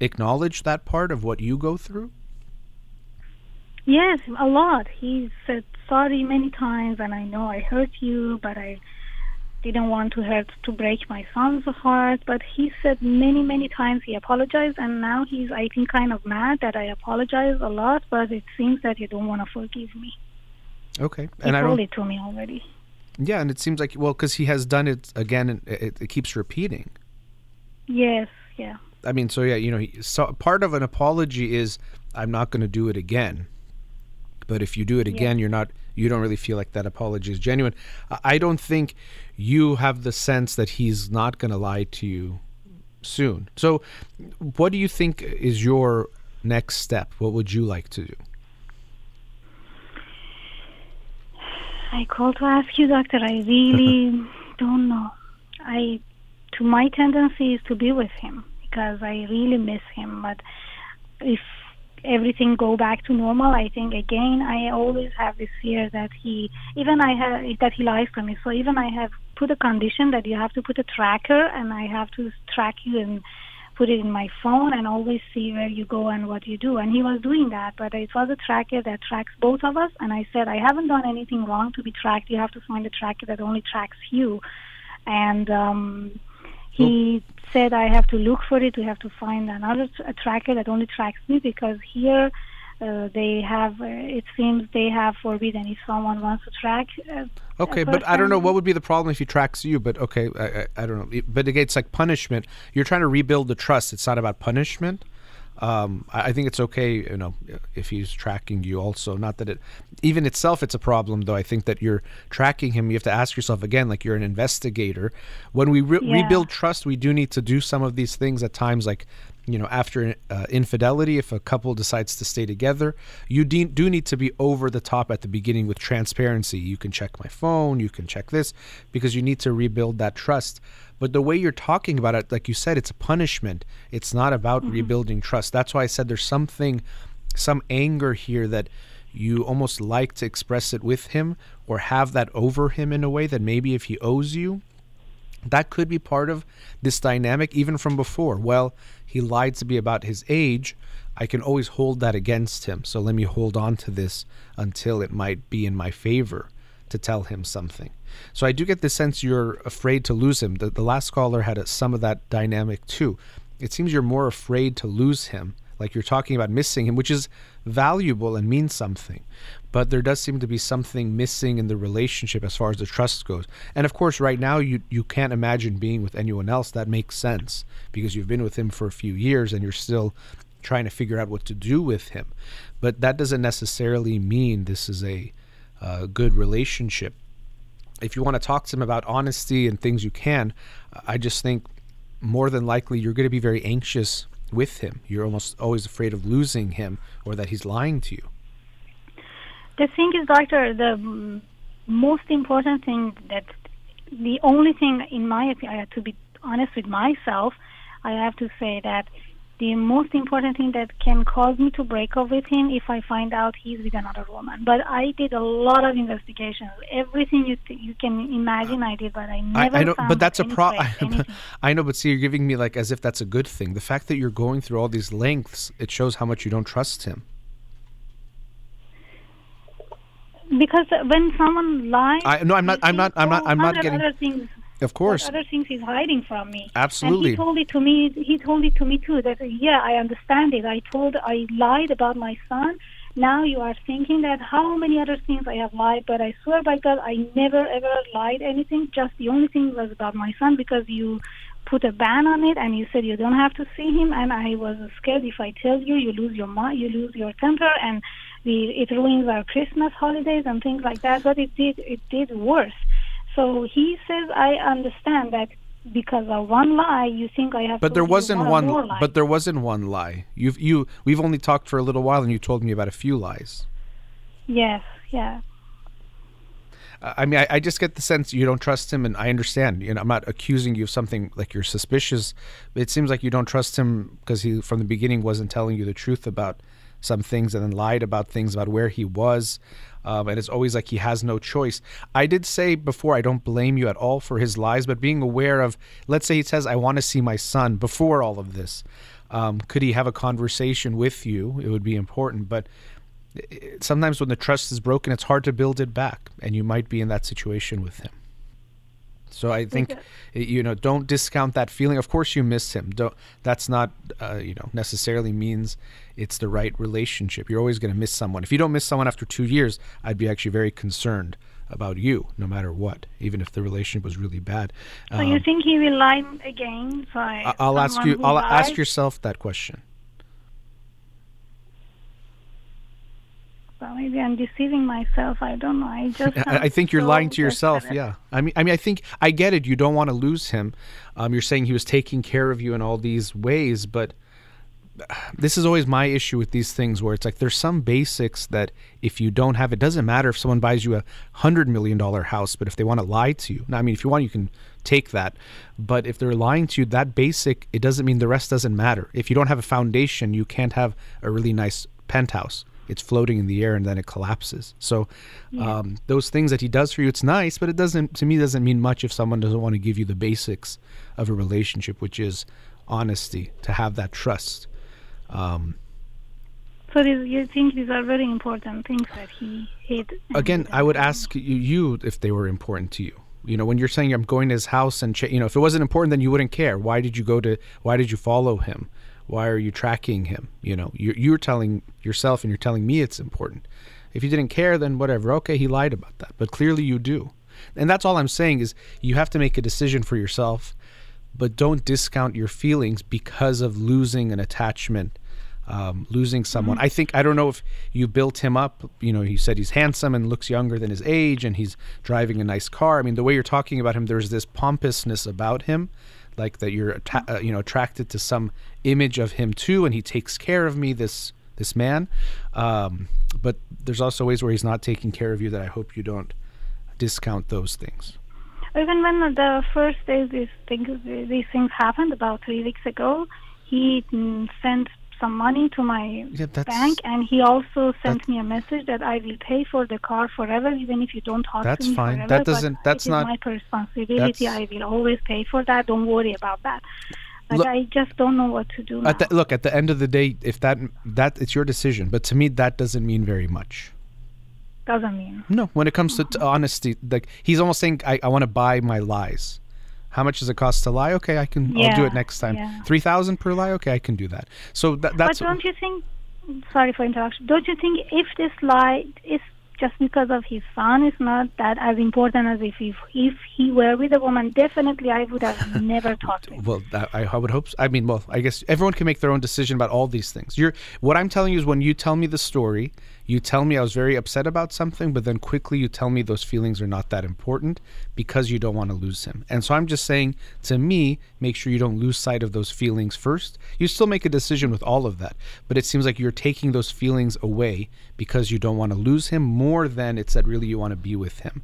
acknowledge that part of what you go through Yes, a lot. He said sorry many times, and I know I hurt you, but I didn't want to hurt to break my son's heart. But he said many, many times he apologized, and now he's I think kind of mad that I apologize a lot. But it seems that he don't want to forgive me. okay He and i told it to me already. Yeah and it seems like well because he has done it again and it, it keeps repeating Yes, yeah. I mean, so yeah, you know, he- so part of an apology is I'm not going to do it again. But if you do it again, you're not. You don't really feel like that apology is genuine. I don't think you have the sense that he's not going to lie to you soon. So, what do you think is your next step? What would you like to do? I called to ask you, doctor. I really mm-hmm. don't know. I, to my tendency is to be with him because I really miss him. But if everything go back to normal, I think again I always have this fear that he, even I have that he lies to me. So even I have put a condition that you have to put a tracker, and I have to track you and put it in my phone and always see where you go and what you do. And he was doing that, but it was a tracker that tracks both of us. And I said, I haven't done anything wrong to be tracked. You have to find a tracker that only tracks you. And um, he said, I have to look for it. We have to find another t- tracker that only tracks me because here. Uh, they have. Uh, it seems they have forbidden if someone wants to track. Uh, Okay, but I don't know what would be the problem if he tracks you. But okay, I, I, I don't know. But again, it's like punishment. You're trying to rebuild the trust. It's not about punishment. Um, I, I think it's okay, you know, if he's tracking you. Also, not that it, even itself, it's a problem. Though I think that you're tracking him. You have to ask yourself again, like you're an investigator. When we re- Yeah. rebuild trust, we do need to do some of these things at times, like you know, after uh, infidelity, if a couple decides to stay together, you de- do need to be over the top at the beginning with transparency. You can check my phone, you can check this, because you need to rebuild that trust. But the way you're talking about it, like you said, it's a punishment. It's not about Mm-hmm. rebuilding trust. That's why I said there's something, some anger here that you almost like to express it with him or have that over him in a way that maybe if he owes you, that could be part of this dynamic even from before. Well, he lied to be about his age. I can always hold that against him. So let me hold on to this until it might be in my favor to tell him something. So I do get the sense you're afraid to lose him. The, the last caller had a, some of that dynamic too. It seems you're more afraid to lose him, like you're talking about missing him, which is valuable and means something. But there does seem to be something missing in the relationship as far as the trust goes. And of course, right now you you can't imagine being with anyone else. That makes sense because you've been with him for a few years and you're still trying to figure out what to do with him. But that doesn't necessarily mean this is a uh, good relationship. If you want to talk to him about honesty and things, you can. I just think more than likely you're going to be very anxious with him. You're almost always afraid of losing him or that he's lying to you. The thing is, doctor, the most important thing that the only thing, in my opinion, to be honest with myself, I have to say that the most important thing that can cause me to break up with him if I find out he's with another woman. But I did a lot of investigations. Everything you th- you can imagine, I did, but I never I, I found but that's a any pro. I know, but see, you're giving me like as if that's a good thing. The fact that you're going through all these lengths, it shows how much you don't trust him. Because when someone lies, I- no, I'm not- I'm not- I'm not- I'm not oh, getting- Other things Of course, other things he's hiding from me. Absolutely. And he told it to me. He told it to me too. That yeah, I understand it. I told, I lied about my son. Now you are thinking that how many other things I have lied, but I swear by God, I never ever lied anything. Just the only thing was about my son because you put a ban on it and you said you don't have to see him. And I was scared if I tell you, you lose your mind, you lose your temper, and the, it ruins our Christmas holidays and things like that. But it did, it did worse. So he says, I understand that because of one lie, you think I have. but there wasn't one. But there wasn't one lie. You've you. We've only talked for a little while, and you told me about a few lies. Yes, yeah. Uh, I mean, I, I just get the sense you don't trust him, and I understand. You know, I'm not accusing you of something like you're suspicious. But it seems like you don't trust him because he, from the beginning, wasn't telling you the truth about some things, and then lied about things about where he was. Um, and it's always like he has no choice. I did say before, I don't blame you at all for his lies, but being aware of, let's say he says, "I want to see my son." Before all of this, um, could he have a conversation with you? It would be important, but sometimes when the trust is broken, it's hard to build it back, and you might be in that situation with him. So I think you know, don't discount that feeling. Of course, you miss him. Don't. That's not uh, you know necessarily means it's the right relationship. You're always going to miss someone. If you don't miss someone after two years, I'd be actually very concerned about you, no matter what, even if the relationship was really bad. So you Um, think he will lie again? I'll ask you. I'll ask yourself that question. Well, maybe I'm deceiving myself. I don't know. I just. I, I think you're so lying to yourself. Yeah. I mean, I mean, I think I get it. You don't want to lose him. Um, you're saying he was taking care of you in all these ways, but this is always my issue with these things, where it's like there's some basics that if you don't have, it doesn't matter if someone buys you a hundred million dollar house, but if they want to lie to you, now, I mean, if you want, you can take that, but if they're lying to you, that basic, it doesn't mean the rest doesn't matter. If you don't have a foundation, you can't have a really nice penthouse it's floating in the air and then it collapses. So um, those things that he does for you, it's nice, but it doesn't to me doesn't mean much if someone doesn't want to give you the basics of a relationship, which is honesty, to have that trust. Um, So these, you think these are very important things that he hid? again, I would ask you, you if they were important to you. You know, when you're saying I'm going to his house and ch- you know, if it wasn't important, then you wouldn't care. Why did you go to? Why did you follow him? Why are you tracking him? You know, you're, you're telling yourself and you're telling me it's important. If you didn't care, then whatever. Okay, he lied about that, but clearly you do, and that's all I'm saying is you have to make a decision for yourself, but don't discount your feelings because of losing an attachment um, losing someone. I think I don't know if you built him up. You know, he said he's handsome and looks younger than his age, and he's driving a nice car. I mean, the way you're talking about him, there's this pompousness about him, like that you're uh, you know attracted to some image of him too, and he takes care of me. This this man, um, but there's also ways where he's not taking care of you that I hope you don't discount those things. Even when the first day these things these things happened about three weeks ago, he mm, sent some money to my Yeah, bank, and he also sent me a message that I will pay for the car forever, even if you don't talk to me That's fine. forever. That doesn't- that's not- my responsibility. I will always pay for that. Don't worry about that. Like Look- I just don't know what to do now. At the, look, at the end of the day, if that that it's your decision, but to me that doesn't mean very much. Doesn't mean. No, when it comes to t- honesty, like he's almost saying, I, I want to buy my lies. How much does it cost to lie? Okay, I can. I'll do it next time. yeah. Three thousand per lie. Okay, I can do that. So that, that's but don't you think? Sorry for interruption. Don't you think if this lie is just because of his son, is not that as important as if if, if he were with a woman? Definitely, I would have never talked to him. Well, I, I would hope. So. I mean, well, I guess everyone can make their own decision about all these things. You're what I'm telling you is when you tell me the story, you tell me I was very upset about something, but then quickly you tell me those feelings are not that important because you don't want to lose him. And so I'm just saying to me, make sure you don't lose sight of those feelings first. You still make a decision with all of that, but it seems like you're taking those feelings away because you don't want to lose him more than it's that really you want to be with him.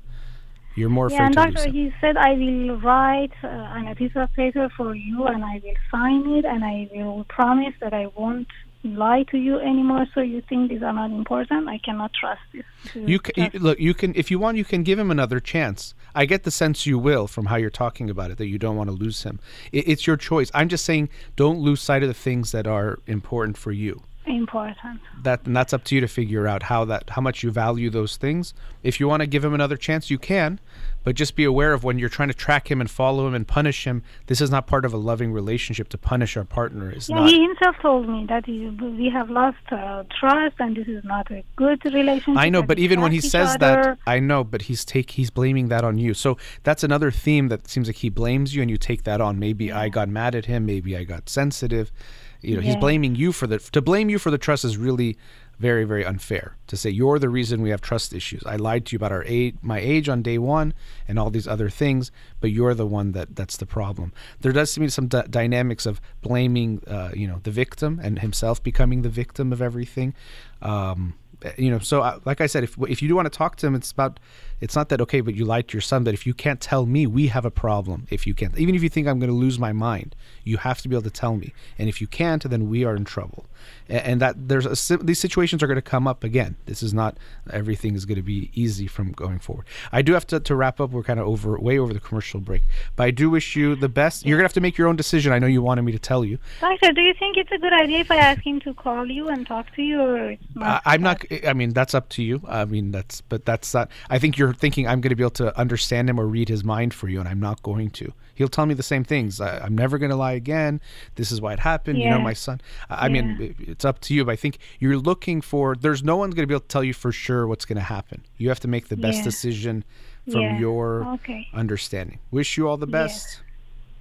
You're more afraid Yeah, and to lose doctor, he said I will write uh, on a piece of paper for you, and I will sign it, and I will promise that I won't lie to you anymore. So you think these are not important? I cannot trust this. You can just- look. You can, if you want, you can give him another chance. I get the sense you will from how you're talking about it that you don't want to lose him. It, it's your choice. I'm just saying, don't lose sight of the things that are important for you. important. That and that's up to you to figure out how that how much you value those things. If you want to give him another chance, you can, but just be aware of when you're trying to track him and follow him and punish him. This is not part of a loving relationship. To punish our partner is Yeah, not. he himself told me that he, we have lost uh, trust, and this is not a good relationship. I know, but even when he says other. that, I know, but he's take he's blaming that on you. So that's another theme that seems like he blames you, and you take that on. Maybe I got mad at him. Maybe I got sensitive. You know, he's blaming you for the to blame you for the trust is really very very unfair. To say you're the reason we have trust issues. I lied to you about our age, my age on day one, and all these other things, but you're the one that that's the problem. There does seem to be some d- dynamics of blaming, uh, you know, the victim and himself becoming the victim of everything. Um, you know so uh, like i said if if you do want to talk to him it's about it's not that okay but you lied to your son but if you can't tell me we have a problem if you can't even if you think i'm going to lose my mind you have to be able to tell me and if you can't then we are in trouble and that there's a, these situations are going to come up again this is not everything is going to be easy from going forward i do have to, to wrap up we're kind of over way over the commercial break but i do wish you the best you're going to have to make your own decision i know you wanted me to tell you Doctor, do you think it's a good idea if I ask him to call you and talk to you, or not? I'm not. I mean, that's up to you. I mean, that's. But that's not. I think you're thinking I'm going to be able to understand him or read his mind for you, and I'm not going to. He'll tell me the same things. I, I'm never going to lie again. This is why it happened. You know, my son. I, I mean, Yeah. it- it's up to you. But I think you're looking for. There's no one's going to be able to tell you for sure what's going to happen. You have to make the best Yeah. decision from Yeah. your Okay. understanding. Wish you all the best.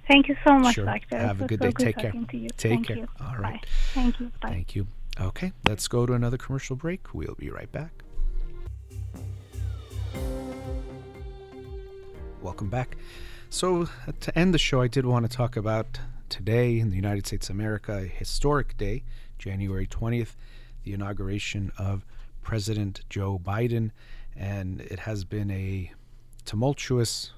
Thank you so much, Sure. Doctor. Have a good so day. Take care. Take Thank care. You. All right. Bye. Thank you. Bye. Thank you. Okay, let's go to another commercial break. We'll be right back. Welcome back. So, uh, to end the show, I did want to talk about today in the United States of America, a historic day, January 20th, the inauguration of President Joe Biden. And it has been a tumultuous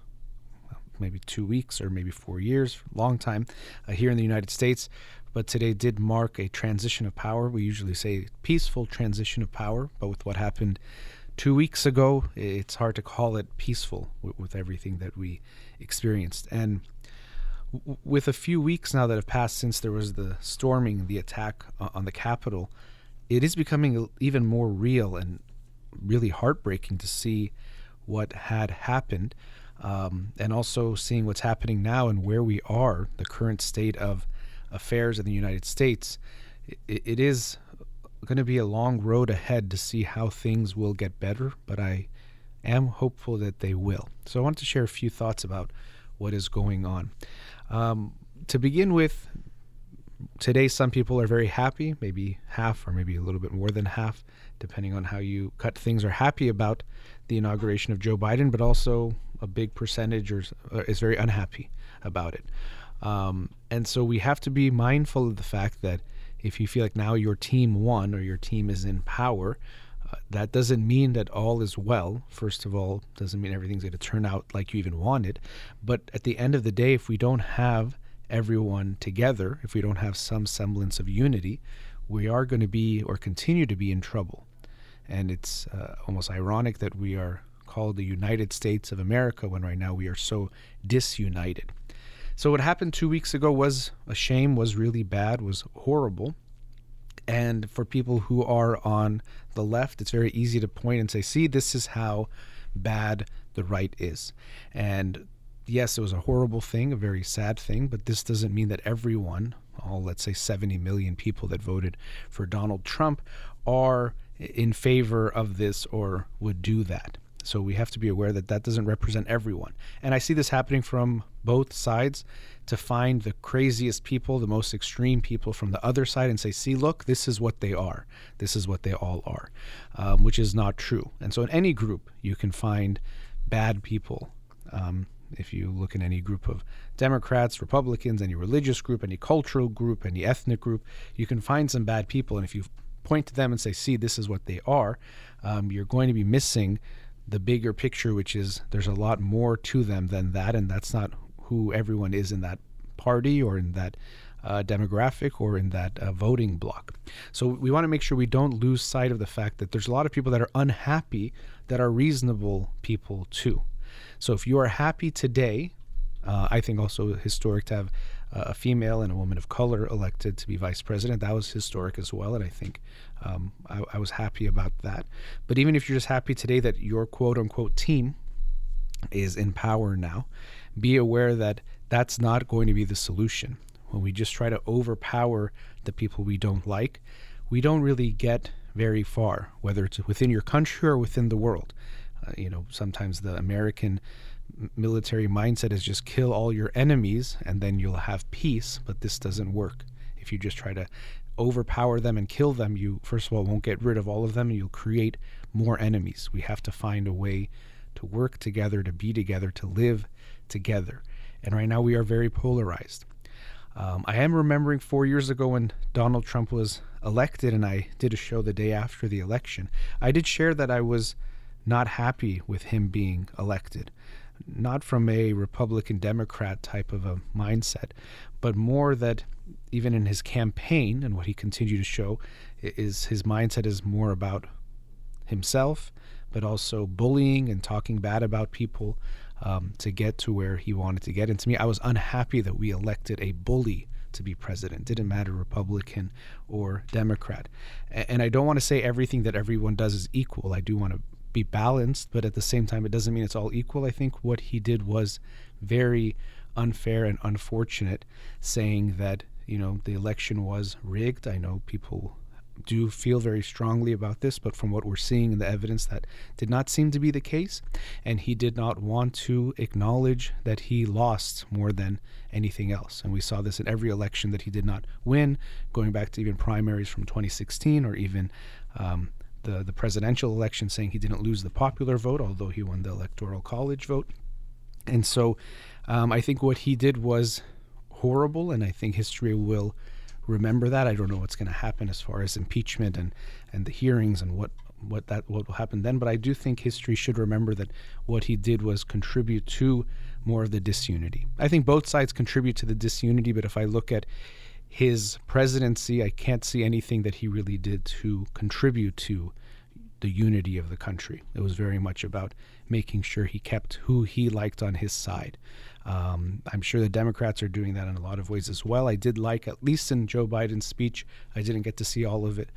well, maybe two weeks or maybe four years, long time uh, here in the United States. But today did mark a transition of power. We usually say peaceful transition of power, but with what happened two weeks ago, it's hard to call it peaceful with, with everything that we experienced. And with a few weeks now that have passed since there was the storming, the attack on the Capitol, it is becoming even more real and really heartbreaking to see what had happened um, and also seeing what's happening now and where we are, the current state of affairs in the United States. It, it is going to be a long road ahead to see how things will get better, but I am hopeful that they will. So I want to share a few thoughts about what is going on. Um, to begin with, today some people are very happy, maybe half or maybe a little bit more than half, depending on how you cut things, are happy about the inauguration of Joe Biden, but also a big percentage or, uh, is very unhappy about it. Um, and so we have to be mindful of the fact that if you feel like now your team won or your team is in power, that doesn't mean that all is well. First of all, doesn't mean everything's going to turn out like you even wanted. But at the end of the day, if we don't have everyone together, if we don't have some semblance of unity, we are going to be or continue to be in trouble. And it's uh, almost ironic that we are called the United States of America when right now we are so disunited. So what happened two weeks ago was a shame, was really bad, was horrible. And for people who are on the left, it's very easy to point and say, see, this is how bad the right is. And yes, it was a horrible thing, a very sad thing, but this doesn't mean that everyone, all let's say 70 million people that voted for Donald Trump, are in favor of this or would do that. So we have to be aware that that doesn't represent everyone. And I see this happening from both sides to find the craziest people, the most extreme people from the other side and say, see, look, this is what they are. This is what they all are, um, which is not true. And so in any group, you can find bad people. Um, if you look in any group of Democrats, Republicans, any religious group, any cultural group, any ethnic group, you can find some bad people. And if you point to them and say, see, this is what they are, um, you're going to be missing the bigger picture, which is there's a lot more to them than that, and that's not who everyone is in that party or in that uh, demographic or in that uh, voting bloc. So we want to make sure we don't lose sight of the fact that there's a lot of people that are unhappy that are reasonable people too. So if you are happy today, uh, I think also historic to have a female and a woman of color elected to be vice president. That was historic as well, and I think um, I, I, was happy about that. But even if you're just happy today that your quote unquote team is in power now, be aware that that's not going to be the solution. When we just try to overpower the people we don't like, we don't really get very far, whether it's within your country or within the world. Uh, you know, sometimes the American military mindset is just kill all your enemies and then you'll have peace, but this doesn't work. If you just try to overpower them and kill them, you first of all won't get rid of all of them and you'll create more enemies. We have to find a way to work together, to be together, to live together. And right now we are very polarized. Um, I am remembering four years ago when Donald Trump was elected, and I did a show the day after the election. I did share that I was not happy with him being elected not from a Republican Democrat type of a mindset, but more that even in his campaign and what he continued to show is his mindset is more about himself, but also bullying and talking bad about people um, to get to where he wanted to get. And to me, I was unhappy that we elected a bully to be president. Didn't matter Republican or Democrat. And I don't want to say everything that everyone does is equal. I do want to be balanced, but at the same time, it doesn't mean it's all equal. I think what he did was very unfair and unfortunate, saying that, you know, the election was rigged. I know people do feel very strongly about this, but from what we're seeing in the evidence, that did not seem to be the case. And he did not want to acknowledge that he lost more than anything else. And we saw this in every election that he did not win, going back to even primaries from 2016 or even um, the, the presidential election, saying he didn't lose the popular vote, although he won the electoral college vote. And so um, I think what he did was horrible, and I think history will remember that. I don't know what's going to happen as far as impeachment and, and the hearings and what, what that what will happen then, but I do think history should remember that what he did was contribute to more of the disunity. I think both sides contribute to the disunity, but if I look at his presidency, I can't see anything that he really did to contribute to the unity of the country. It was very much about making sure he kept who he liked on his side. Um, I'm sure the Democrats are doing that in a lot of ways as well. I did like, at least in Joe Biden's speech, I didn't get to see all of it,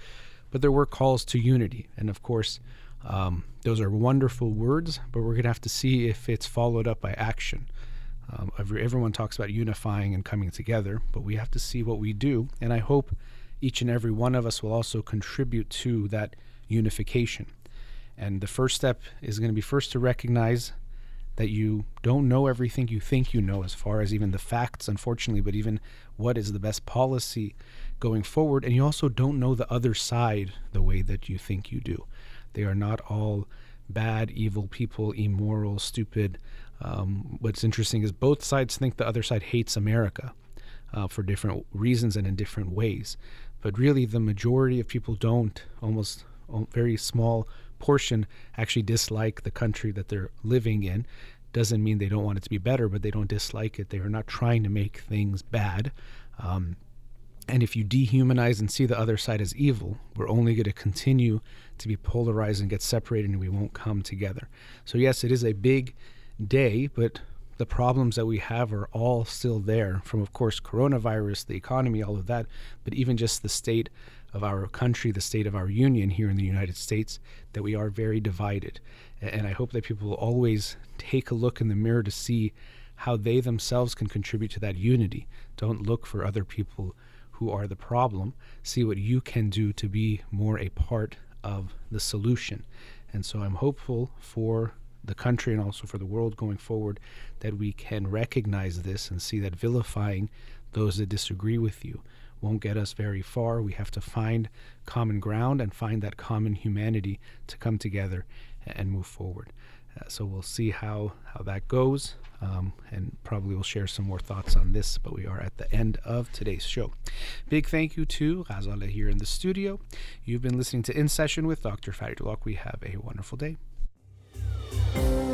but there were calls to unity. And of course, um, those are wonderful words, but we're going to have to see if it's followed up by action. Um, everyone talks about unifying and coming together, but we have to see what we do. And I hope each and every one of us will also contribute to that unification. And the first step is going to be first to recognize that you don't know everything you think you know, as far as even the facts, unfortunately, but even what is the best policy going forward. And you also don't know the other side the way that you think you do. They are not all bad, evil people, immoral, stupid, Um, what's interesting is both sides think the other side hates America uh, for different reasons and in different ways. But really, the majority of people don't. Almost a very small portion actually dislike the country that they're living in. Doesn't mean they don't want it to be better, but they don't dislike it. They are not trying to make things bad. Um, and if you dehumanize and see the other side as evil, we're only going to continue to be polarized and get separated, and we won't come together. So, yes, it is a big day, but the problems that we have are all still there from, of course, coronavirus, the economy, all of that, but even just the state of our country, the state of our union here in the United States, that we are very divided. And I hope that people will always take a look in the mirror to see how they themselves can contribute to that unity. Don't look for other people who are the problem. See what you can do to be more a part of the solution. And so I'm hopeful for the country and also for the world going forward that we can recognize this and see that vilifying those that disagree with you won't get us very far. We have to find common ground and find that common humanity to come together and move forward. Uh, so we'll see how, how that goes, um, and probably we'll share some more thoughts on this. But we are at the end of today's show. Big thank you to Ghazala here in the studio. You've been listening to In Session with Dr. Farid We have a wonderful day. You.